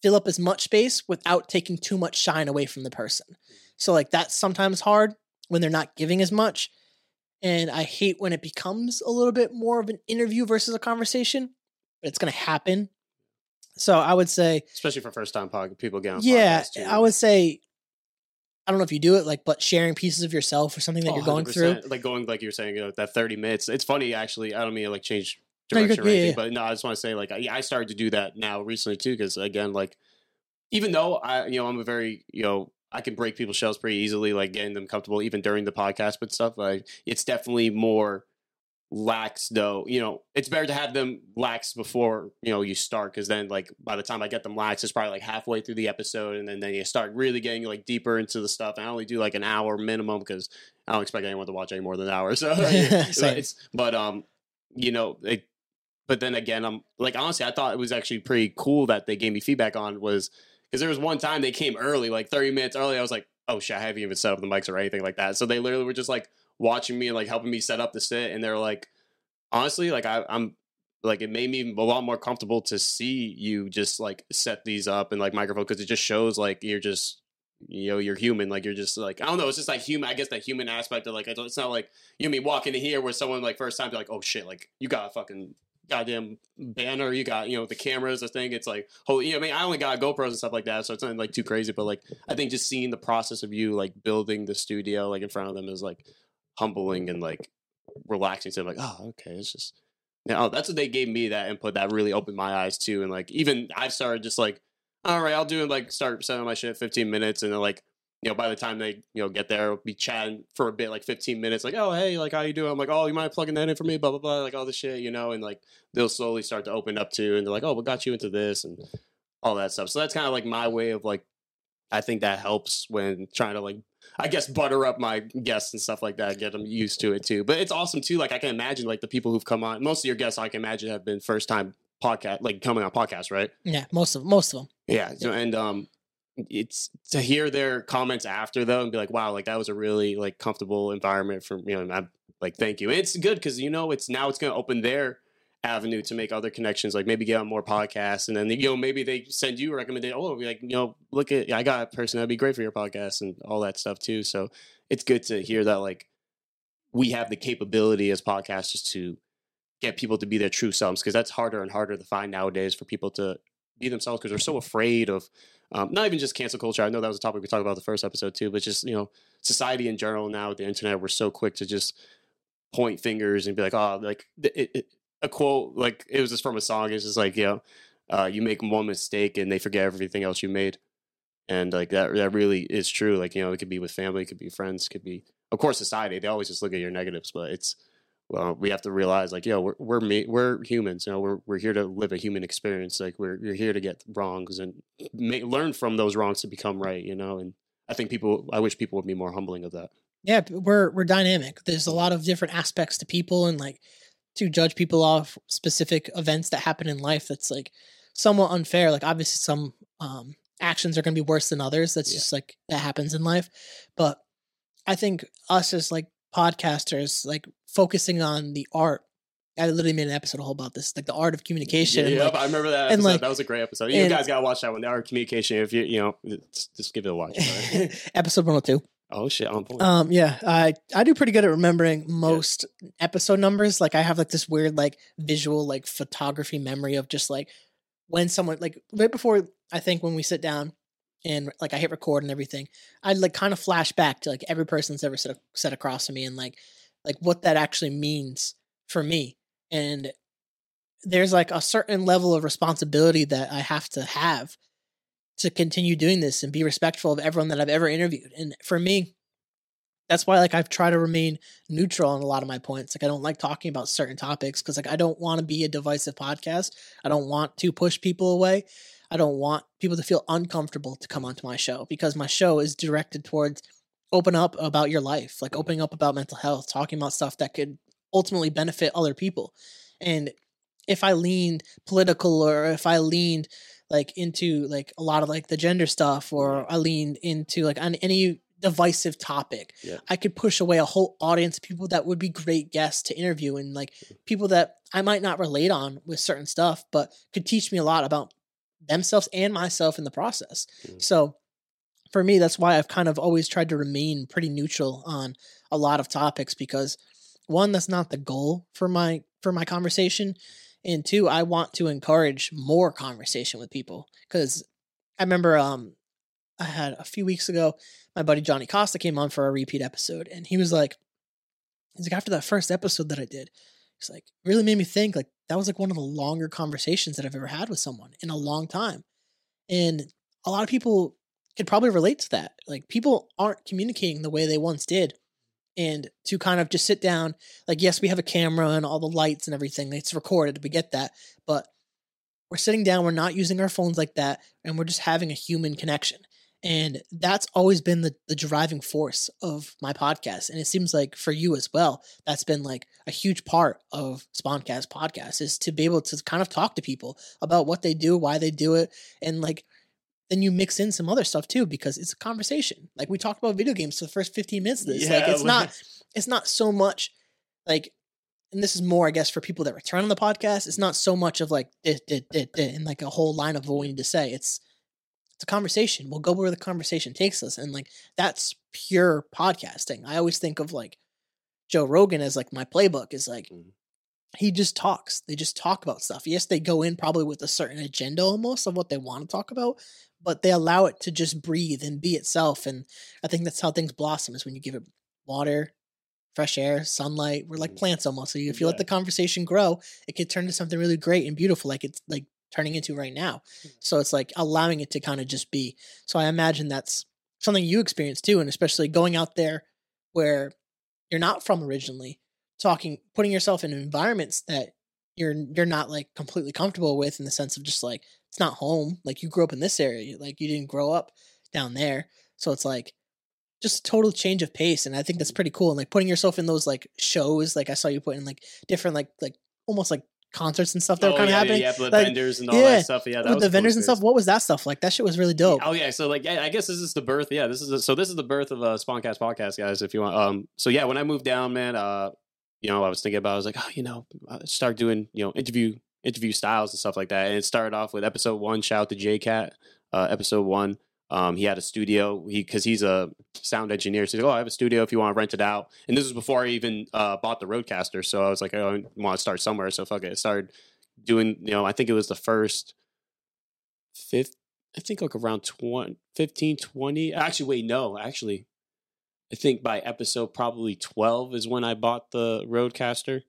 fill up as much space without taking too much shine away from the person. Mm. So like that's sometimes hard when they're not giving as much. And I hate when it becomes a little bit more of an interview versus a conversation, but it's gonna happen. So I would say especially for first time pod- people getting yeah. I would say I don't know if you do it like, but sharing pieces of yourself or something that Oh, you're going through. like going like you're saying you know, that 30 minutes it's funny actually i don't mean to like change direction good. or Yeah, anything yeah. but no i just want to say like I, I started to do that now recently too because again like even though i you know i'm a very you know i can break people's shells pretty easily like getting them comfortable even during the podcast but stuff like it's definitely more lax though you know it's better to have them lax before you know you start because then like by the time i get them lax it's probably like halfway through the episode and then, then you start really getting like deeper into the stuff and i only do like an hour minimum because i don't expect anyone to watch any more than an hour [laughs] so [laughs] it's but um you know it, but then again i'm like honestly i thought it was actually pretty cool that they gave me feedback on was because there was one time they came early like 30 minutes early i was like oh shit i haven't even set up the mics or anything like that so they literally were just like watching me and like helping me set up the sit and they're like honestly like I, i'm like it made me a lot more comfortable to see you just like set these up and like microphone because it just shows like you're just you know you're human like you're just like i don't know it's just like human i guess that human aspect of like it's not like you know me walking in here where someone like first time they're like oh shit like you got a fucking goddamn banner you got you know the cameras the thing it's like holy you know, i mean i only got gopros and stuff like that so it's not like too crazy but like i think just seeing the process of you like building the studio like in front of them is like humbling and like relaxing to like oh okay it's just now that's what they gave me that input that really opened my eyes too and like even i started just like all right i'll do it like start setting my shit 15 minutes and then like you know by the time they you know get there I'll be chatting for a bit like 15 minutes like oh hey like how you doing? I'm like oh you mind plugging that in for me? Blah blah blah like all this shit you know and like they'll slowly start to open up to and they're like oh what got you into this and all that stuff. So that's kind of like my way of like i think that helps when trying to like I guess butter up my guests and stuff like that, get them used to it too. But it's awesome too. Like I can imagine like the people who've come on. Most of your guests, I can imagine, have been first time podcast, like coming on podcasts, right? Yeah, most of most of them. Yeah. So and um, it's to hear their comments after though and be like, wow, like that was a really like comfortable environment for you know. And I'm like, thank you. And it's good because you know it's now it's going to open their avenue to make other connections, like maybe get on more podcasts, and then you know maybe they send you a recommendation. Oh, like you know, look at I got a person that'd be great for your podcast and all that stuff too. So it's good to hear that like we have the capability as podcasters to get people to be their true selves because that's harder and harder to find nowadays for people to be themselves because they're so afraid of um, not even just cancel culture. I know that was a topic we talked about the first episode too, but just you know society in general now with the internet, we're so quick to just point fingers and be like, oh, like it, it, a quote like it was just from a song. It's just like you know, uh, you make one mistake and they forget everything else you made, and like that that really is true. Like you know, it could be with family, it could be friends, it could be of course society. They always just look at your negatives, but it's well, we have to realize like, yo, we're we're me, we're humans. You know, we're we're here to live a human experience. Like we're you're here to get wrongs and make, learn from those wrongs to become right. You know, and I think people, I wish people would be more humbling of that. Yeah, we're we're dynamic. There's a lot of different aspects to people, and like to judge people off specific events that happen in life. That's like somewhat unfair. Like obviously, some um, actions are going to be worse than others. That's Yeah. just like that happens in life. But I think us as like podcasters, like focusing on the art. I literally made an episode all about this, like the art of communication. Yeah, like, I remember that. and, Episode. like- that was a great episode. You and- guys gotta watch that one. The art of communication. If you you know, just, just give it a watch. [laughs] episode 102. Oh shit, on point. Um, yeah, I I do pretty good at remembering most episode numbers. Like I have like this weird like visual like photography memory of just like when someone like right before I think when we sit down and like I hit record and everything, I'd like kind of flash back to like every person that's ever sat sat across to me and like like what that actually means for me. And there's like a certain level of responsibility that I have to have to continue doing this and be respectful of everyone that I've ever interviewed. And for me, that's why like I've tried to remain neutral on a lot of my points. Like I don't like talking about certain topics because like I don't want to be a divisive podcast. I don't want to push people away. I don't want people to feel uncomfortable to come onto my show because my show is directed towards open up about your life, like opening up about mental health, talking about stuff that could ultimately benefit other people. And if I leaned political or if I leaned like into like a lot of like the gender stuff or I leaned into like on any divisive topic. Yeah. I could push away a whole audience of people that would be great guests to interview and like people that I might not relate on with certain stuff, but could teach me a lot about themselves and myself in the process. Mm. So for me, that's why I've kind of always tried to remain pretty neutral on a lot of topics because one, that's not the goal for my for my conversation. And two, I want to encourage more conversation with people. Cause I remember um I had a few weeks ago, my buddy Johnny Costa came on for a repeat episode and he was like, he's like, after that first episode that I did, he's like, really made me think like that was like one of the longer conversations that I've ever had with someone in a long time. And a lot of people could probably relate to that. Like people aren't communicating the way they once did. And to kind of just sit down, like, yes, we have a camera and all the lights and everything. It's recorded, we get that. But we're sitting down, we're not using our phones like that, and we're just having a human connection. And that's always been the, the driving force of my podcast. And it seems like for you as well, that's been like a huge part of SponCast podcast is to be able to kind of talk to people about what they do, why they do it, and like then you mix in some other stuff too because it's a conversation. Like we talked about video games for the first 15 minutes of this. like Yeah, it's not [laughs] it's not so much like and this is more I guess for people that return on the podcast, it's not so much of like dit, dit, dit, dit, and like a whole line of what we need to say. It's it's a conversation. We'll go where the conversation takes us. And like that's pure podcasting. I always think of like Joe Rogan as like my playbook is like Mhm. he just talks. They just talk about stuff. Yes, they go in probably with a certain agenda almost of what they want to talk about, but they allow it to just breathe and be itself. And I think that's how things blossom is when you give it water, fresh air, sunlight. We're like Mhm. plants almost. So if you let the conversation grow, it could turn to something really great and beautiful, like it's like turning into right now. So it's like allowing it to kind of just be. So I imagine that's something you experience too, and especially going out there where you're not from originally, talking, putting yourself in environments that you're you're not like completely comfortable with in the sense of just like it's not home. Like you grew up in this area, like you didn't grow up down there, so it's like just a total change of pace, and I think that's pretty cool. And like putting yourself in those like shows, like I saw you put in like different like like almost like concerts and stuff that oh, were kind of yeah, happening Yeah, Like, vendors and all yeah, that stuff. Yeah, that with the a cool vendors and stuff. What was that stuff like? That shit was really dope. Oh yeah, so like yeah, I guess this is the birth. Yeah, this is so this is the birth of a SponCast podcast, guys. If you want, um, so yeah, when I moved down, man, uh, you know, I was thinking about, I was like, oh, you know, uh, start doing, you know, interview interview styles and stuff like that. And it started off with episode one. Shout out to J Cat, uh, episode one. Um, he had a studio. He because he's a sound engineer. So he's like, oh, I have a studio if you want to rent it out. And this was before I even uh, bought the RodeCaster. So I was like, oh, I want to start somewhere. So fuck it. I started doing, you know, I think it was the first fifth I think like around 20, 15, 20. Actually, wait, no, actually, I think by episode probably 12 is when I bought the RodeCaster.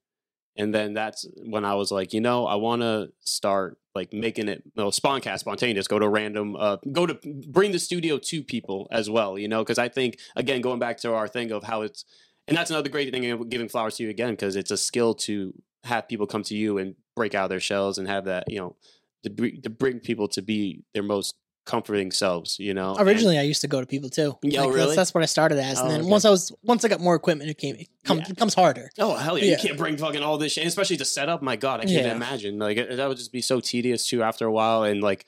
And then that's when I was like, you know, I want to start like making it, well, SponCast, spontaneous, go to random, uh, go to bring the studio to people as well, you know, because I think, again, going back to our thing of how it's, and that's another great thing giving flowers to you again, because it's a skill to have people come to you and break out of their shells and have that, you know, to, to bring people to be their most comforting selves, you know. and- Originally, I used to go to people too. Yeah, Like, really? That's, that's what I started as, and Oh, then okay. once I was once I got more equipment, it came it, come, Yeah. it comes harder. Oh hell yeah. Yeah. You can't bring fucking all this shit, especially to set up. My God, I can't Yeah. imagine. Like it, that would just be so tedious too after a while, and like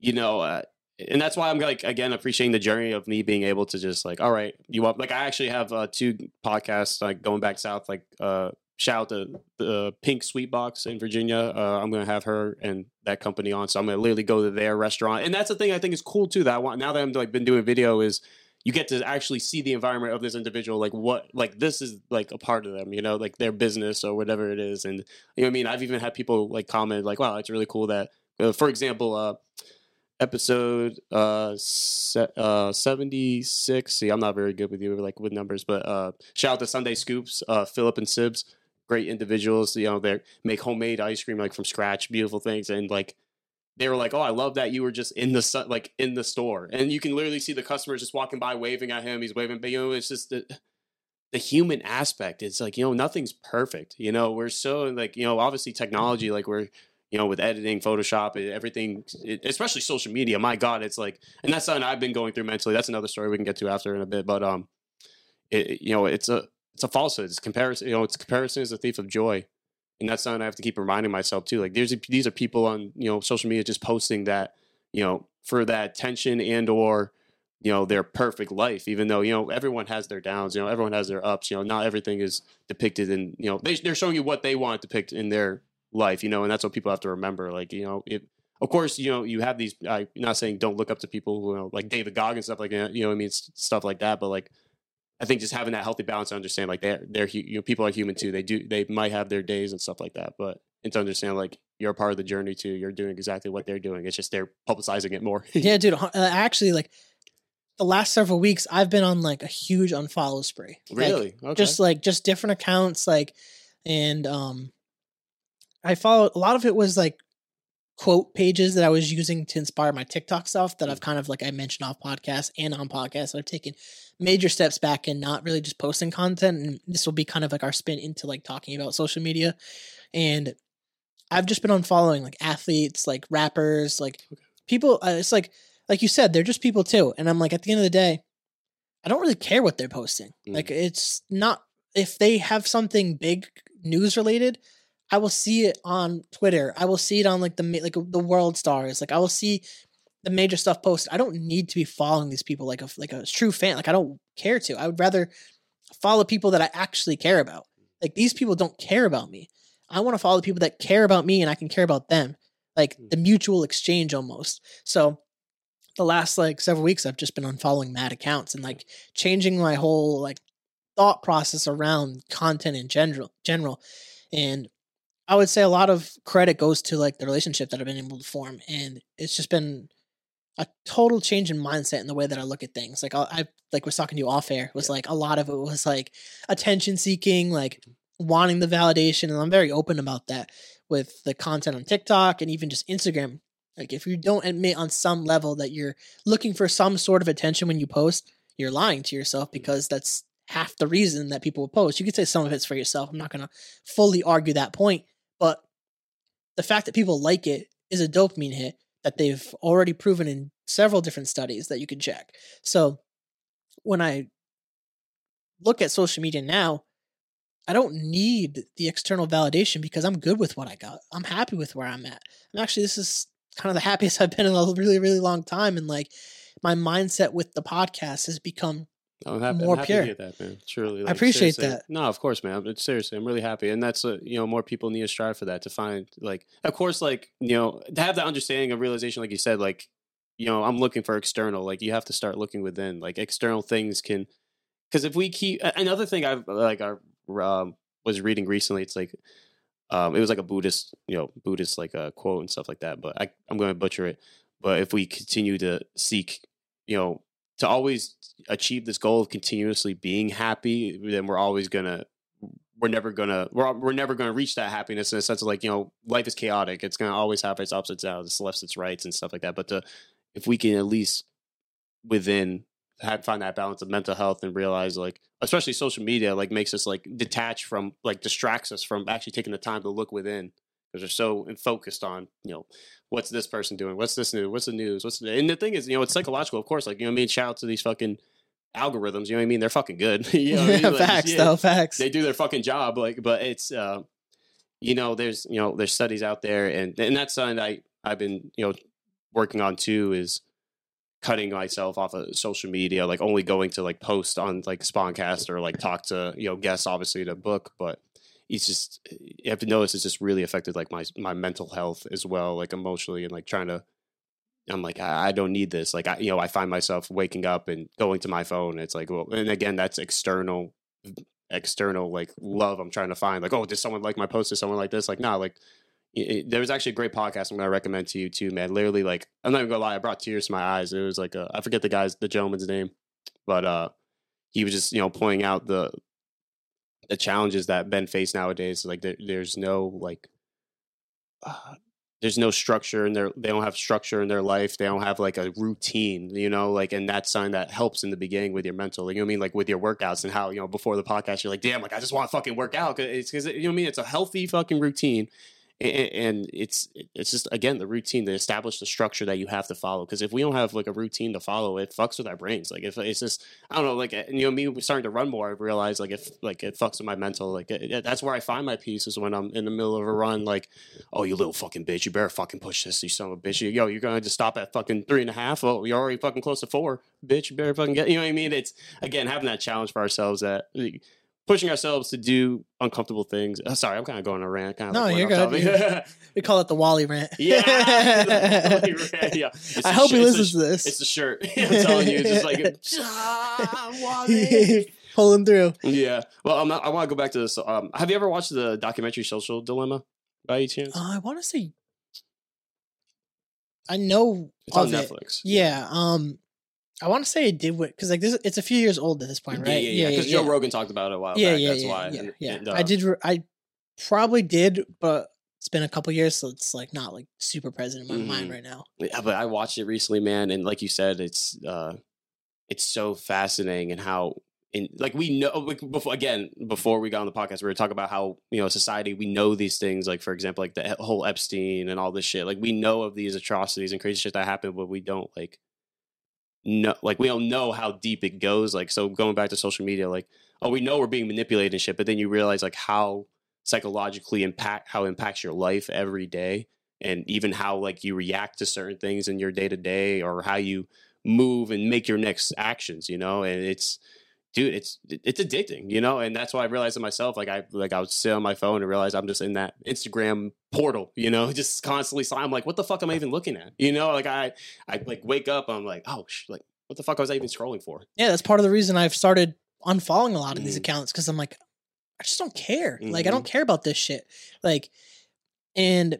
you know, uh, and that's why I'm like again appreciating the journey of me being able to just like, all right, you want like I actually have uh, two podcasts like going back south, like uh, shout out to the Pink Sweet Box in Virginia. Uh, I'm gonna have her and that company on, so I'm gonna literally go to their restaurant, and that's the thing I think is cool too. That I want now that I'm like been doing video is you get to actually see the environment of this individual like what like this is like a part of them you know like their business or whatever it is and you know i mean i've even had people like comment like wow it's really cool that uh, for example uh episode uh, se- uh 76 see i'm not very good with you like with numbers but uh shout out to sunday scoops uh philip and sibs great individuals you know they make homemade ice cream like from scratch beautiful things and like they were like, "Oh, I love that you were just in the sun, like in the store, and you can literally see the customers just walking by, waving at him. He's waving, but you know, it's just the the human aspect. It's like you know, nothing's perfect. You know, we're so like you know, obviously technology, like we're you know, with editing, Photoshop, everything, it, especially social media. My God, it's like, and that's something I've been going through mentally. That's another story we can get to after in a bit. But um, it, you know, it's a it's a falsehood. It's comparison. You know, it's comparison is a thief of joy and that's something I have to keep reminding myself too. Like there's these are people on you know social media just posting that you know, for that tension and or you know their perfect life even though you know everyone has their downs you know everyone has their ups you know not everything is depicted in you know they, they're showing you what they want to depict in their life you know and that's what people have to remember like you know it of course you know you have these i'm not saying don't look up to people who you know, like david goggins stuff like that you know i mean stuff like that but like i think just having that healthy balance to understand like they're they're you know people are human too they do they might have their days and stuff like that but and to understand like you're a part of the journey too you're doing exactly what they're doing it's just they're publicizing it more yeah [laughs] dude uh, actually like the last several weeks I've been on like a huge unfollow spree. Really? Like, okay. Just like just different accounts like and um I followed a lot of it was like quote pages that I was using to inspire my TikTok stuff that I've mm. kind of like I mentioned off podcast and on podcast. I've taken major steps back and not really just posting content and this will be kind of like our spin into like talking about social media and I've just been unfollowing like athletes, like rappers, like people uh, it's like like you said, they're just people too. And I'm like, at the end of the day, I don't really care what they're posting. Mm. Like, it's not, if they have something big news related, I will see it on Twitter. I will see it on like the like the world stars. Like I will see the major stuff posted. I don't need to be following these people like a like a true fan. Like I don't care to. I would rather follow people that I actually care about. Like these people don't care about me. I want to follow people that care about me and I can care about them. Like mm. the mutual exchange almost. So the last like several weeks I've just been unfollowing mad accounts and like changing my whole like thought process around content in general general. And I would say a lot of credit goes to like the relationship that I've been able to form. And it's just been a total change in mindset in the way that I look at things. Like I, I like was talking to you off air was like a lot of it was like attention seeking, like wanting the validation. And I'm very open about that with the content on TikTok and even just Instagram. Like if you don't admit on some level that you're looking for some sort of attention when you post, you're lying to yourself mm. because that's half the reason that people will post. You could say some of it's for yourself. I'm not going to fully argue that point, but the fact that people like it is a dopamine hit that they've already proven in several different studies that you can check. So when I look at social media now, I don't need the external validation because I'm good with what I got. I'm happy with where I'm at. And actually, this is kind of the [laughs] happiest I've been in a really, really long time. And like my mindset with the podcast has become I'm happy, more I'm happy pure. To hear that, man. Truly, like, I appreciate seriously. that. No, of course, man. But seriously, I'm really happy, and that's uh, you know more people need to strive for that to find like, of course, like you know to have that understanding of realization, like you said, like you know I'm looking for external. Like you have to start looking within. Like external things can, because if we keep another thing I've like I um, was reading recently, it's like um, it was like a Buddhist, you know, Buddhist like a uh, quote and stuff like that. But I, I'm going to butcher it. But if we continue to seek, you know, to always achieve this goal of continuously being happy, then we're always gonna, we're never gonna, we're we're never gonna reach that happiness in a sense of like, you know, life is chaotic. It's gonna always have its ups and downs, its lefts, its rights, and stuff like that. But to, if we can at least within have, find that balance of mental health and realize like especially social media like makes us like detach from like distracts us from actually taking the time to look within because they're so focused on you know what's this person doing? What's this new what's the news? What's the, and the thing is you know it's [laughs] psychological of course like you know I mean shout out to these fucking algorithms you know what I mean? They're fucking good [laughs] you know I mean? [laughs] like, facts yeah, though facts. they do their fucking job like but it's uh you know there's you know there's studies out there and and that's something I I've been you know working on too is cutting myself off of social media, like only going to like post on like SponCast or like talk to you know guests, obviously to book, but it's just you have to notice it's just really affected like my my mental health as well, like emotionally and like trying to. I'm like I, I don't need this. Like I you know I find myself waking up and going to my phone. It's like well, and again that's external external like love I'm trying to find. Like oh, does someone like my post? Does someone like this? Like nah, like there was actually a great podcast I'm gonna recommend to you too, man. Literally, like I'm not even gonna lie, I brought tears to my eyes. It was like a, I forget the guy's the gentleman's name, but uh, he was just you know pointing out the the challenges that men face nowadays. Like there, there's no like. Uh, there's no structure in their they don't have structure in their life they don't have like a routine you know like and that's something that helps in the beginning with your mental you know what i mean like with your workouts and how you know before the podcast you're like damn like i just want to fucking work out Cause it's because you know what i mean it's a healthy fucking routine and, it's it's just again the routine to establish the structure that you have to follow because if we don't have like a routine to follow it fucks with our brains like if it's just i don't know like eh, you know me starting to run more i realize like if like it fucks with my mental like it, that's where i find my peace is when i'm in the middle of a run like oh you little fucking bitch you better fucking push this you son of a bitch yo you're gonna just stop at fucking three and a half oh you're already fucking close to four bitch you better fucking get you know what i mean? It's again having that challenge for ourselves that pushing ourselves to do uncomfortable things. Oh, sorry, I'm kind of going on a rant. Kind of No, like you're going good. [laughs] we call it the Wally rant. [laughs] yeah, [laughs] yeah. I hope he listens to this. It's the shirt. I'm telling you, it's just like ah, Wally. Pull him through. yeah. Well, I'm not, I want to go back to this. Um, have you ever watched the documentary Social Dilemma by any chance? Uh, I want to say, I know it's on it. Netflix. Yeah. Um, I want to say it did work because like this, it's a few years old at this point, Yeah, right? yeah, yeah. Because Joe Rogan talked about it a while yeah, back. yeah, That's yeah, why. yeah, yeah. and, uh, I did. re- I probably did, but it's been a couple years, so it's like not like super present in my mind Mhm. right now. Yeah, but I watched it recently, man, and like you said, it's uh it's so fascinating and how in like we know like, before again before we got on the podcast we were talking about how you know society we know these things like for example like the whole Epstein and all this shit like we know of these atrocities and crazy shit that happened but we don't like know like we don't know how deep it goes like so going back to social media like oh we know we're being manipulated and shit but then you realize like how psychologically impact how it impacts your life every day and even how like you react to certain things in your day to day or how you move and make your next actions you know and it's dude it's it's addicting you know and that's why i realized it myself like i like i would sit on my phone and realize i'm just in that instagram portal you know [laughs] just constantly i'm like what the fuck am i even looking at you know like i i like wake up i'm like oh sh- like what the fuck was i even scrolling for Yeah, that's part of the reason I've started unfollowing a lot of these Mhm. accounts because I'm like, I just don't care. Like, I Mhm. don't care about this shit. Like, and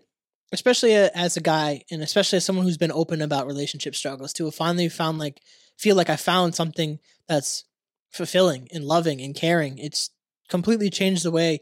especially as a guy, and especially as someone who's been open about relationship struggles, to have finally found like, feel like I found something that's fulfilling and loving and caring. It's completely changed the way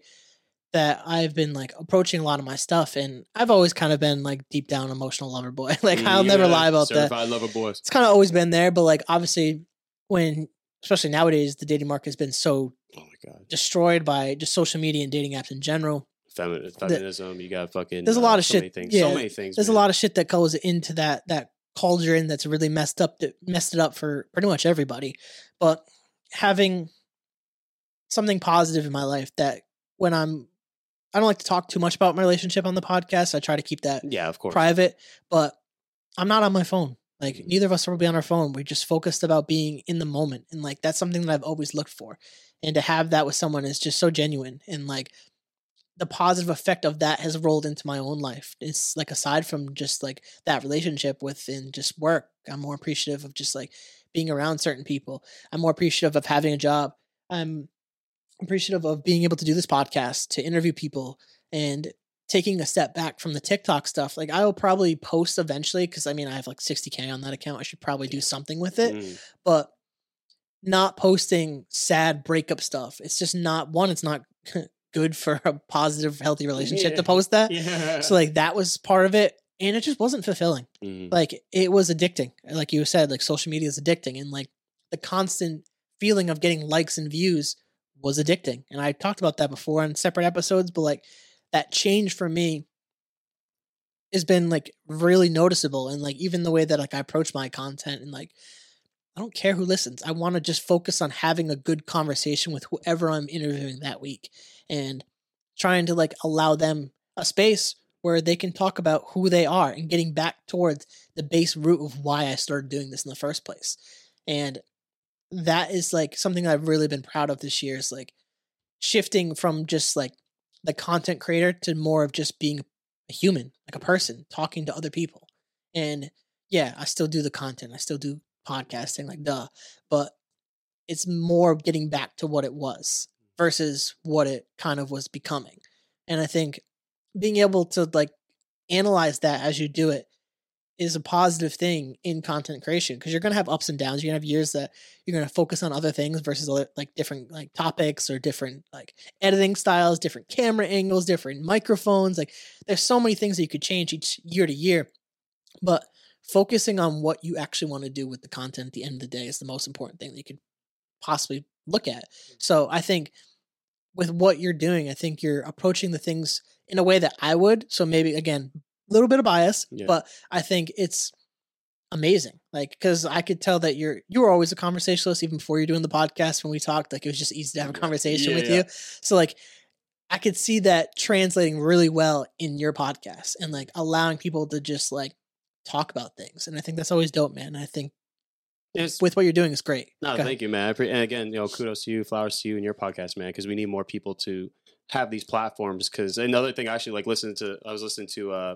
that I've been like approaching a lot of my stuff. And I've always kind of been like deep down emotional lover boy. [laughs] like, I'll never lie about that certified lover boys it's kind of always been there, but like obviously when especially nowadays the dating market has been so oh my god destroyed by just social media and dating apps in general. Femin- feminism you got fucking There's a lot uh, of so shit- many things yeah, so many things There's a lot of shit that goes into that that cauldron that's really messed up that messed it up for pretty much everybody. But having something positive in my life that when I'm I don't like to talk too much about my relationship on the podcast. I try to keep that yeah of course private, but I'm not on my phone. Like Mhm. neither of us will be on our phone. We're just focused about being in the moment. And like that's something that I've always looked for. And to have that with someone is just so genuine. And like the positive effect of that has rolled into my own life. It's like aside from just like that relationship within just work, I'm more appreciative of just like being around certain people. I'm more appreciative of having a job. I'm appreciative of being able to do this podcast, to interview people and taking a step back from the TikTok stuff. Like I will probably post eventually because I mean I have like 60k on that account. I should probably do something with it, Mm. but not posting sad breakup stuff. It's just not one. It's not [laughs] good for a positive, healthy relationship Yeah. to post that. [laughs] yeah So like that was part of it, and it just wasn't fulfilling. Mhm. Like it was addicting. Like you said, like social media is addicting, and like the constant feeling of getting likes and views was addicting. And I talked about that before on separate episodes, but like that change for me has been like really noticeable and like even the way that like I approach my content and like I don't care who listens. I want to just focus on having a good conversation with whoever I'm interviewing that week and trying to like allow them a space where they can talk about who they are and getting back towards the base root of why I started doing this in the first place. And that is like something I've really been proud of this year is like shifting from just like the content creator to more of just being a human, like a person talking to other people. And yeah, I still do the content. I still do podcasting, like duh. But it's more getting back to what it was versus what it kind of was becoming. And I think being able to like analyze that as you do it is a positive thing in content creation because you're going to have ups and downs. You're going to have years that you're going to focus on other things versus other, like different like topics or different like editing styles, different camera angles, different microphones. Like there's so many things that you could change each year to year. But focusing on what you actually want to do with the content at the end of the day is the most important thing that you could possibly look at. So I think with what you're doing, I think you're approaching the things in a way that I would. So maybe again, a little bit of bias, Yeah. but I think it's amazing. Like because I could tell that you're you were always a conversationalist even before you're doing the podcast. When we talked, like it was just easy to have a conversation Yeah, with yeah. you. So like I could see that translating really well in your podcast and like allowing people to just like talk about things. And I think that's always dope, man. I think It's, with what you're doing is great. no, Go ahead. thank you, man. I pre- and again, you know, kudos to you, flowers to you and your podcast, man, because we need more people to have these platforms. Because another thing, I actually like listening to. I was listening to uh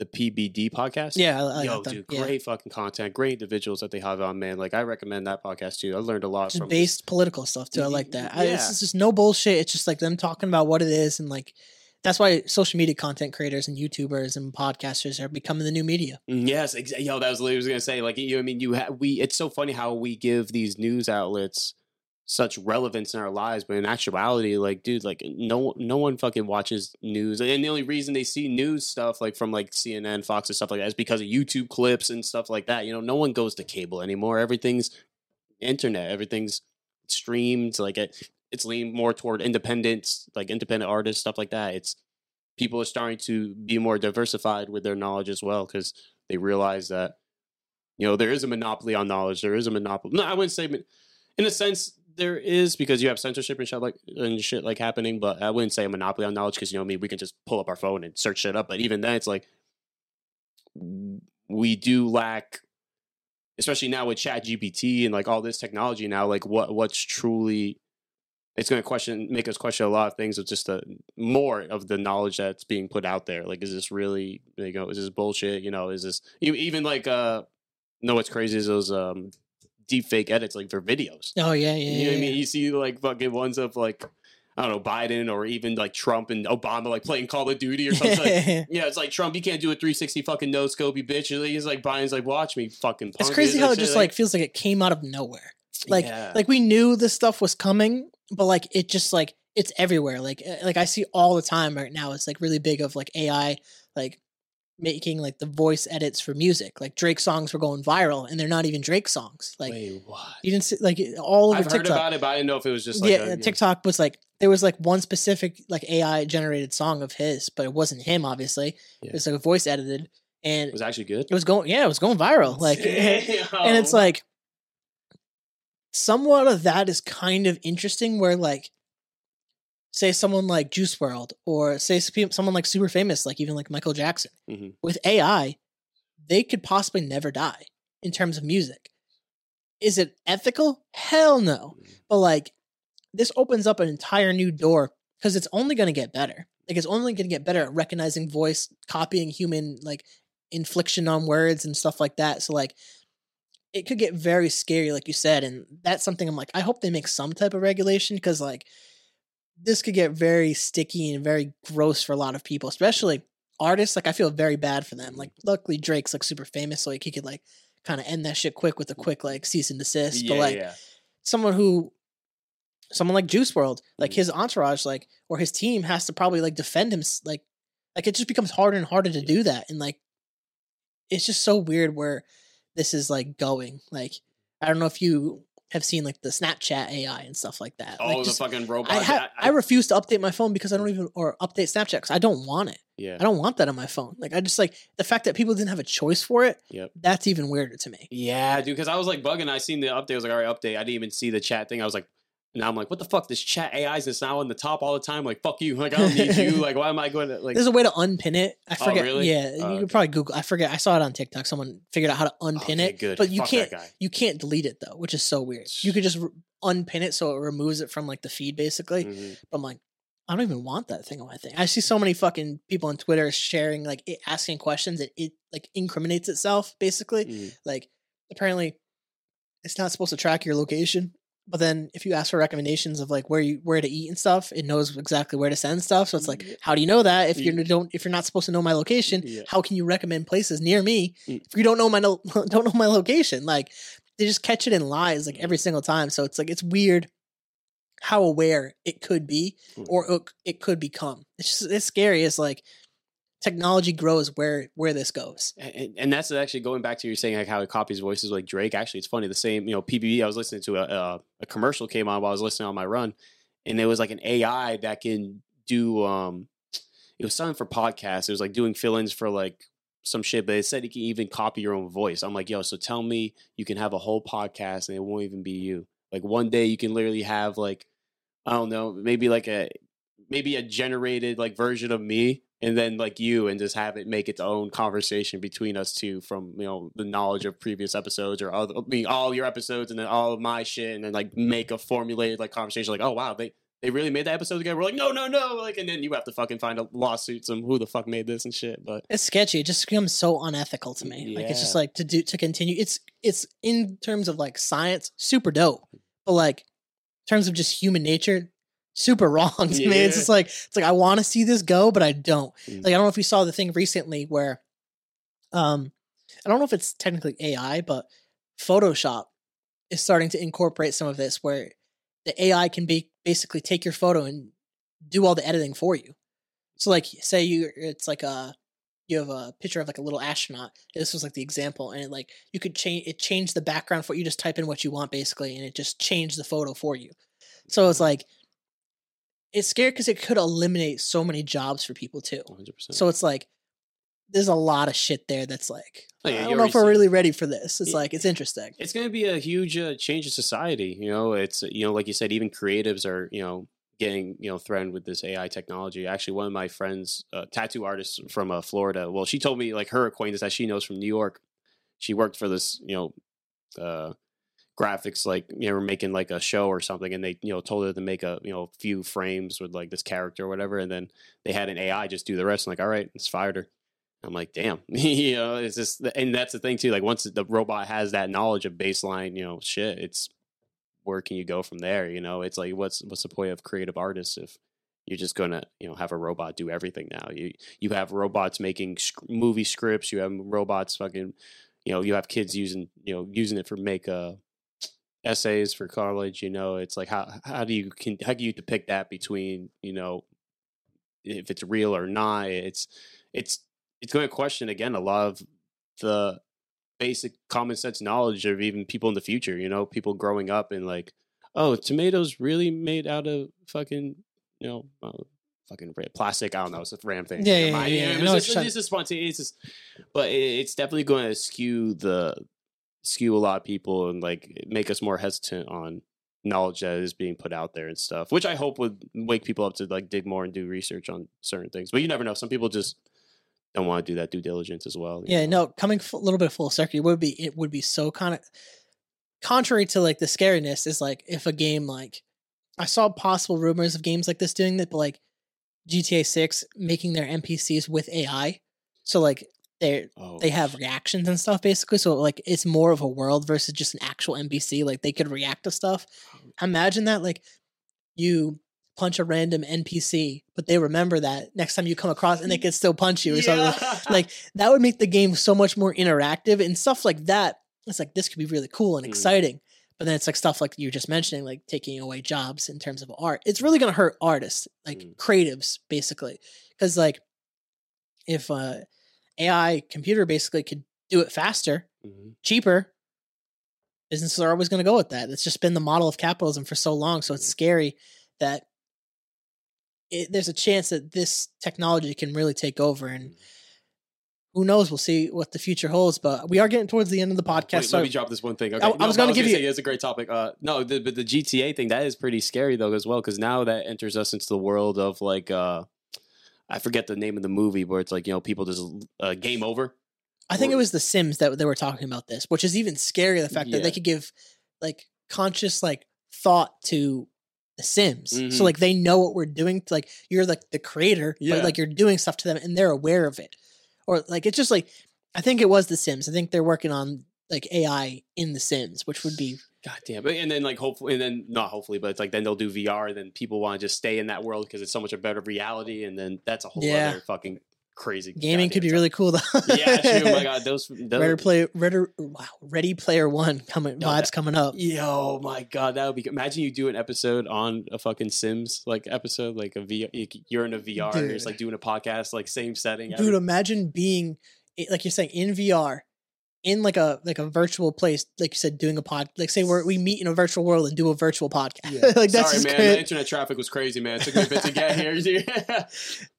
the PBD podcast. Yeah, I, I Yo, like dude, Yeah. great fucking content, great individuals that they have on, man. Like, I recommend that podcast too. I learned a lot Just from based political stuff too. I like that. I, Yeah. it's just no bullshit. It's just like them talking about what it is, and like that's why social media content creators and YouTubers and podcasters are becoming the new media. Mm, Yes, exa- yo, that was what I was gonna say. Like, you know, I mean, you ha- we. It's so funny how we give these news outlets such relevance in our lives, but in actuality, like, dude, like, no, no one fucking watches news, and the only reason they see news stuff like from like CNN, Fox, and stuff like that is because of YouTube clips and stuff like that. You know, no one goes to cable anymore. Everything's internet. Everything's streamed. Like, it, it's leaned more toward independence, like independent artists, stuff like that. It's people are starting to be more diversified with their knowledge as well because they realize that you know there is a monopoly on knowledge. There is a monopoly. No, I wouldn't say, in a sense, there is because you have censorship and shit like and shit like happening. But I wouldn't say a monopoly on knowledge because you know, I mean, we can just pull up our phone and search shit up. But even then, it's like we do lack, especially now with Chat GPT and like all this technology now. Like what what's truly it's going to question make us question a lot of things of just the more of the knowledge that's being put out there like is this really you know is this bullshit you know is this even like uh no what's crazy is those um deep fake edits like for videos Oh yeah, yeah. you know yeah, what i mean you see like fucking ones of like i don't know biden or even like trump and obama like playing call of duty or something like, [laughs] yeah it's like trump you can't do a 360 fucking no scope you bitch he's like biden's like watch me fucking It's crazy how it just like feels like it came out of nowhere. Like Yeah. like we knew this stuff was coming, but like it just like it's everywhere. Like eh, like I see all the time right now. It's like really big of like AI like making like the voice edits for music. Like Drake songs were going viral, and they're not even Drake songs. Like wait what you didn't see like all over I've heard about it, but I didn't know if it was just like yeah, a, TikTok was like there was like one specific like AI generated song of his, but it wasn't him. Obviously, Yeah. it was like a voice edited, and It was actually good. it was going. Yeah, it was going viral. Like, [laughs] and it's like somewhat of that is kind of interesting. Where like, say someone like Juice WRLD, or say someone like super famous, like even like Michael Jackson, Mhm. with AI, they could possibly never die in terms of music. Is it ethical? Hell no. But like this opens up an entire new door because it's only going to get better. Like it's only going to get better at recognizing voice, copying human like infliction on words and stuff like that. So like it could get very scary, like you said, and that's something I'm like, I hope they make some type of regulation because like this could get very sticky and very gross for a lot of people, especially artists. Like I feel very bad for them. Like luckily Drake's like super famous, so like he could like kind of end that shit quick with a quick like cease and desist. but like yeah. someone who someone like Juice WRLD, like Mhm. his entourage, like or his team has to probably like defend him, like like it just becomes harder and harder to do that, and like it's just so weird where this is like going. Like I don't know if you have seen like the Snapchat AI and stuff like that. Oh, like, the just- fucking robot. I, ha- I refuse to update my phone because I don't even or update Snapchat because I don't want it. yeah. I don't want that on my phone. Like I just like the fact that people didn't have a choice for it. Yep. That's even weirder to me. Yeah, dude. Because I was like bugging. I seen the update. I was like, all right, update. I didn't even see the chat thing. I was like, now I'm like, what the fuck? This chat AI is now on the top all the time. Like, fuck you. [laughs] Like, I don't need you. [laughs] Like, why am I going to like? There's a way to unpin it. I Oh, forget. really? Yeah, Oh, you okay. could probably Google. I forget. I saw it on TikTok. Someone figured out how to unpin Okay, it, Good. but you Fuck can't. You can't delete it though, which is so weird. You could just re- unpin it so it removes it from like the feed, basically. Mhm. But I'm like, I don't even want that thing on my thing. I see so many fucking people on Twitter sharing like it, asking questions. It it like incriminates itself basically. Mhm. Like apparently, it's not supposed to track your location. But then, if you ask for recommendations of like where you where to eat and stuff, it knows exactly where to send stuff. So it's like, Yeah. how do you know that if you don't if you're not supposed to know my location? Yeah. How can you recommend places near me Mm. if you don't know my [laughs] don't know my location? Like they just catch it in lies like every single time. So it's like it's weird how aware it could be Mm. or it, it could become. It's just it's scary. It's like technology grows where where this goes. And, and that's actually going back to you saying like how it copies voices like Drake. Actually, it's funny. The same, you know, PBD. I was listening to a, a a commercial came on while I was listening on my run, and it was like an AI that can do um it was something for podcasts. It was like doing fill-ins for like some shit, but it said you can even copy your own voice. I'm like, yo, so tell me you can have a whole podcast and it won't even be you. Like one day you can literally have like I don't know, maybe like a maybe a generated like version of me and then like you and just have it make its own conversation between us two from you know the knowledge of previous episodes or all, I mean, all your episodes and then all of my shit and then like make a formulated like conversation like oh wow they they really made that episode together. We're like, no, no, no. Like, and then you have to fucking find a lawsuit, some who the fuck made this and shit. But it's sketchy. It just becomes so unethical to me. Like, it's just like to do to continue. It's it's in terms of like science, super dope, but like in terms of just human nature, super wrong to me. It's just like it's like I want to see this go, but I don't. Mm. Like, I don't know if you saw the thing recently where, um, I don't know if it's technically AI, but Photoshop is starting to incorporate some of this where the AI can be basically take your photo and do all the editing for you. So like say you it's like a you have a picture of like a little astronaut. This was like the example and it like you could change it changed the background for you just type in what you want basically and it just changed the photo for you. So it's like it's scary because it could eliminate so many jobs for people too. 100%. So it's like there's a lot of shit there that's like Oh, yeah, I don't know if we're really ready for this. It's Yeah. like it's interesting. it's going to be a huge uh, change in society. You know, it's you know, like you said, even creatives are you know getting you know threatened with this AI technology. Actually, one of my friends, uh, tattoo artist from uh, Florida, well, she told me like her acquaintance that she knows from New York. She worked for this you know uh, graphics like you know making like a show or something, and they you know told her to make a you know few frames with like this character or whatever, and then they had an AI just do the rest. I'm like, all right, it's fired her. I'm like, damn, [laughs] you know, it's just, and that's the thing too. Like, once the robot has that knowledge of baseline, you know, shit, it's where can you go from there? You know, it's like, what's what's the point of creative artists if you're just gonna, you know, have a robot do everything now? You you have robots making sc- movie scripts. You have robots fucking, you know, you have kids using, you know, using it for make uh essays for college. You know, it's like how how do you can how do you depict that between you know if it's real or not? It's it's it's going to question again a lot of the basic common sense knowledge of even people in the future. You know, people growing up and like, oh, tomatoes really made out of fucking, you know, uh, fucking plastic. I don't know, it's a ram thing. Yeah, yeah, yeah, yeah. I It's know what just, it's just spontaneous. It's just, but it, it's definitely going to skew the skew a lot of people and like make us more hesitant on knowledge that is being put out there and stuff which i hope would wake people up to like dig more and do research on certain things but you never know some people just don't want to do that due diligence as well. Yeah, know? no, coming a little bit full circle, it would be it would be so kind of contrary to like the scariness is like if a game like I saw possible rumors of games like this doing that, but like GTA Six making their NPCs with AI, so like they Oh, they have reactions and stuff basically. So like it's more of a world versus just an actual NPC. Like they could react to stuff. Imagine that like you punch a random NPC, but they remember that next time you come across and they can still punch you or something [laughs] like that would make the game so much more interactive and stuff like that. It's like this could be really cool and Mm. exciting. But then it's like stuff like you were just mentioning, like taking away jobs in terms of art. It's really gonna hurt artists, like Mm. creatives, basically. Because like if uh AI computer basically could do it faster, Mhm. cheaper, businesses are always gonna go with that. It's just been the model of capitalism for so long. So it's scary that it, there's a chance that this technology can really take over and Mm. who knows we'll see what the future holds but we are getting towards the end of the podcast Wait, so let me drop this one thing. Okay. I- I was gonna give you- say, it's a great topic. Uh, no, the, but the GTA thing that is pretty scary though as well because now that enters us into the world of like uh, I forget the name of the movie where it's like you know people just uh, game over. i think it was the sims that they were talking about this which is even scarier the fact that they could give like conscious like thought to the sims Mhm. so like they know what we're doing like you're like the creator Yeah. but like you're doing stuff to them and they're aware of it or like it's just like i think it was the sims i think they're working on like ai in the sims which would be God damn. And then like hopefully, and then not hopefully, but it's like then they'll do VR, and then people want to just stay in that world because it's so much a better reality, and then that's a whole Yeah. other fucking crazy. gaming could be goddamn really cool though. [laughs] Yeah, true. Oh my god, [laughs] those. those Ready Player Ready, wow, Ready Player One coming Yo, vibes that- coming up. Yo, oh my god, that would be. Imagine you do an episode on a fucking Sims like episode, like a VR. You're in a VR, and you're just like doing a podcast, like same setting. Dude, imagine being like you're saying in VR in like a like a virtual place, like you said, doing a pod. Like say we we meet in a virtual world and do a virtual podcast. [laughs] like that's Sorry, man. great. The internet traffic was crazy, man. It took me a bit to get here. [laughs]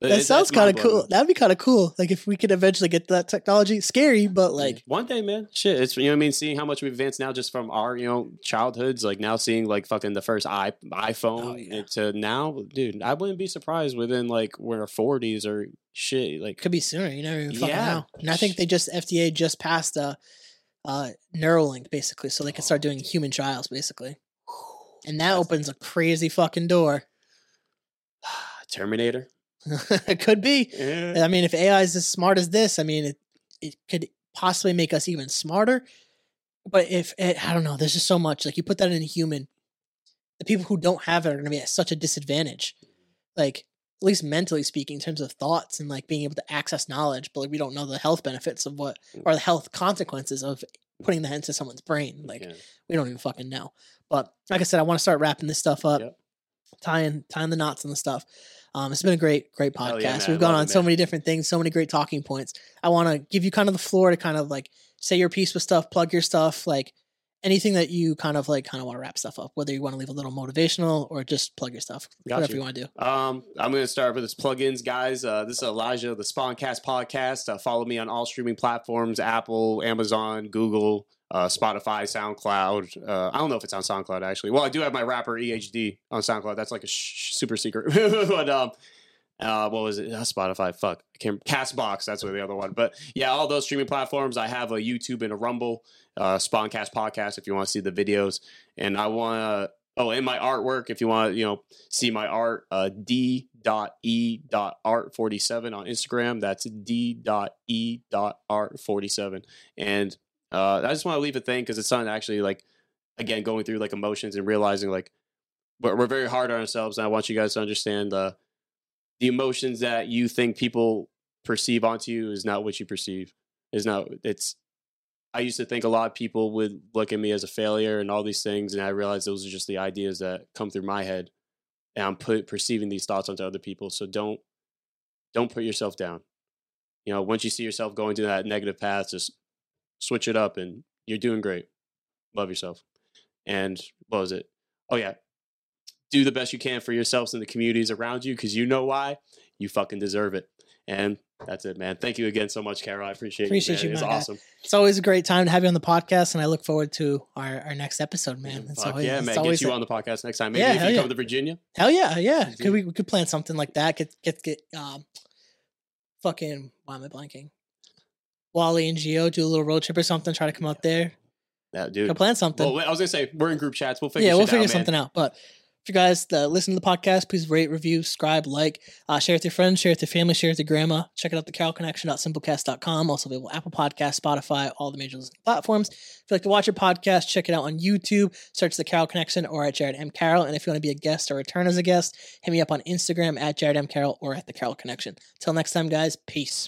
That sounds kind of cool. That'd be kind of cool. Like if we could eventually get to that technology, scary, but like one day, man. Shit, it's you know what I mean. Seeing how much we've advanced now, just from our you know childhoods, like now seeing like fucking the first i oh, iPhone Oh, yeah. to now, dude. I wouldn't be surprised within like we're forties or shit. Like could be sooner. You never even fucking Yeah. know. And I think they just FDA just passed a uh Neuralink basically, so they can start doing human trials basically. And that opens a crazy fucking door. [sighs] Terminator. it [laughs] could be. Yeah. I mean, if AI is as smart as this, I mean, it it could possibly make us even smarter. But if it, I don't know, there's just so much. Like you put that in a human, the people who don't have it are going to be at such a disadvantage. Like at least mentally speaking, in terms of thoughts and like being able to access knowledge. But like we don't know the health benefits of what or the health consequences of putting that into someone's brain. Like Yeah. we don't even fucking know. But like I said, I want to start wrapping this stuff up, Yep. tying tying the knots and the stuff. Um, it's been a great, great podcast. Yeah. We've gone on it, so many different things, so many great talking points. I want to give you kind of the floor to kind of like say your piece with stuff, plug your stuff, like anything that you kind of like kind of want to wrap stuff up. Whether you want to leave a little motivational or just plug your stuff, Got whatever you. you want to do. Um, I'm going to start with this plugins, guys. Uh, this is Elijah, the SponCast podcast. Uh, follow me on all streaming platforms: Apple, Amazon, Google, uh, Spotify, SoundCloud. Uh, I don't know if it's on SoundCloud actually. Well, I do have my rapper EHD on SoundCloud. That's like a sh- super secret. [laughs] but um, uh, what was it? Uh, Spotify. Fuck, can't. Castbox. That's what the other one. But yeah, all those streaming platforms. I have a YouTube and a Rumble. Uh, SponCast podcast if you want to see the videos, and I want to. Oh, and my artwork if you want to, you know, see my art. Uh, d.e.art47 on Instagram. That's d dot e dot d.e.art47, and uh, I just want to leave a thing because it's something actually like, again, going through like emotions and realizing like we're, we're very hard on ourselves, and I want you guys to understand the the emotions that you think people perceive onto you is not what you perceive. Is not it's. I used to think a lot of people would look at me as a failure and all these things, and I realized those are just the ideas that come through my head, and I'm put, perceiving these thoughts onto other people. So don't don't put yourself down. You know, once you see yourself going to that negative path, just switch it up, and you're doing great. Love yourself. And what was it? Oh yeah, do the best you can for yourselves and the communities around you because you know why you fucking deserve it. And that's it, man. Thank you again so much, Carroll. I appreciate, Appreciate you. you, Man. It's awesome. It's always a great time to have you on the podcast, and I look forward to our, our next episode, man. It's Fuck always, yeah, it's man. always Get you a- on the podcast next time. Maybe Yeah, if you yeah. come to Virginia. Hell yeah, yeah. Could we, we could plan something like that? Get get get um, fucking why am I blanking? Wally and Geo do a little road trip or something. Try to come out there. Yeah, dude. Could plan something. Well, I was gonna say we're in group chats. We'll figure. yeah, we'll figure out, something out. But if you guys uh, listen to the podcast, please rate, review, subscribe, like, uh, share with your friends, share with your family, share with your grandma. Check it out, thecarrollconnection.simplecast.com. Also available Apple Podcast, Spotify, all the major listening platforms. If you'd like to watch your podcast, check it out on YouTube. Search The Carroll Connection or at Jared M. Carroll. And if you want to be a guest or return as a guest, hit me up on Instagram at Jared M. Carroll or at The Carroll Connection. Till next time, guys, peace.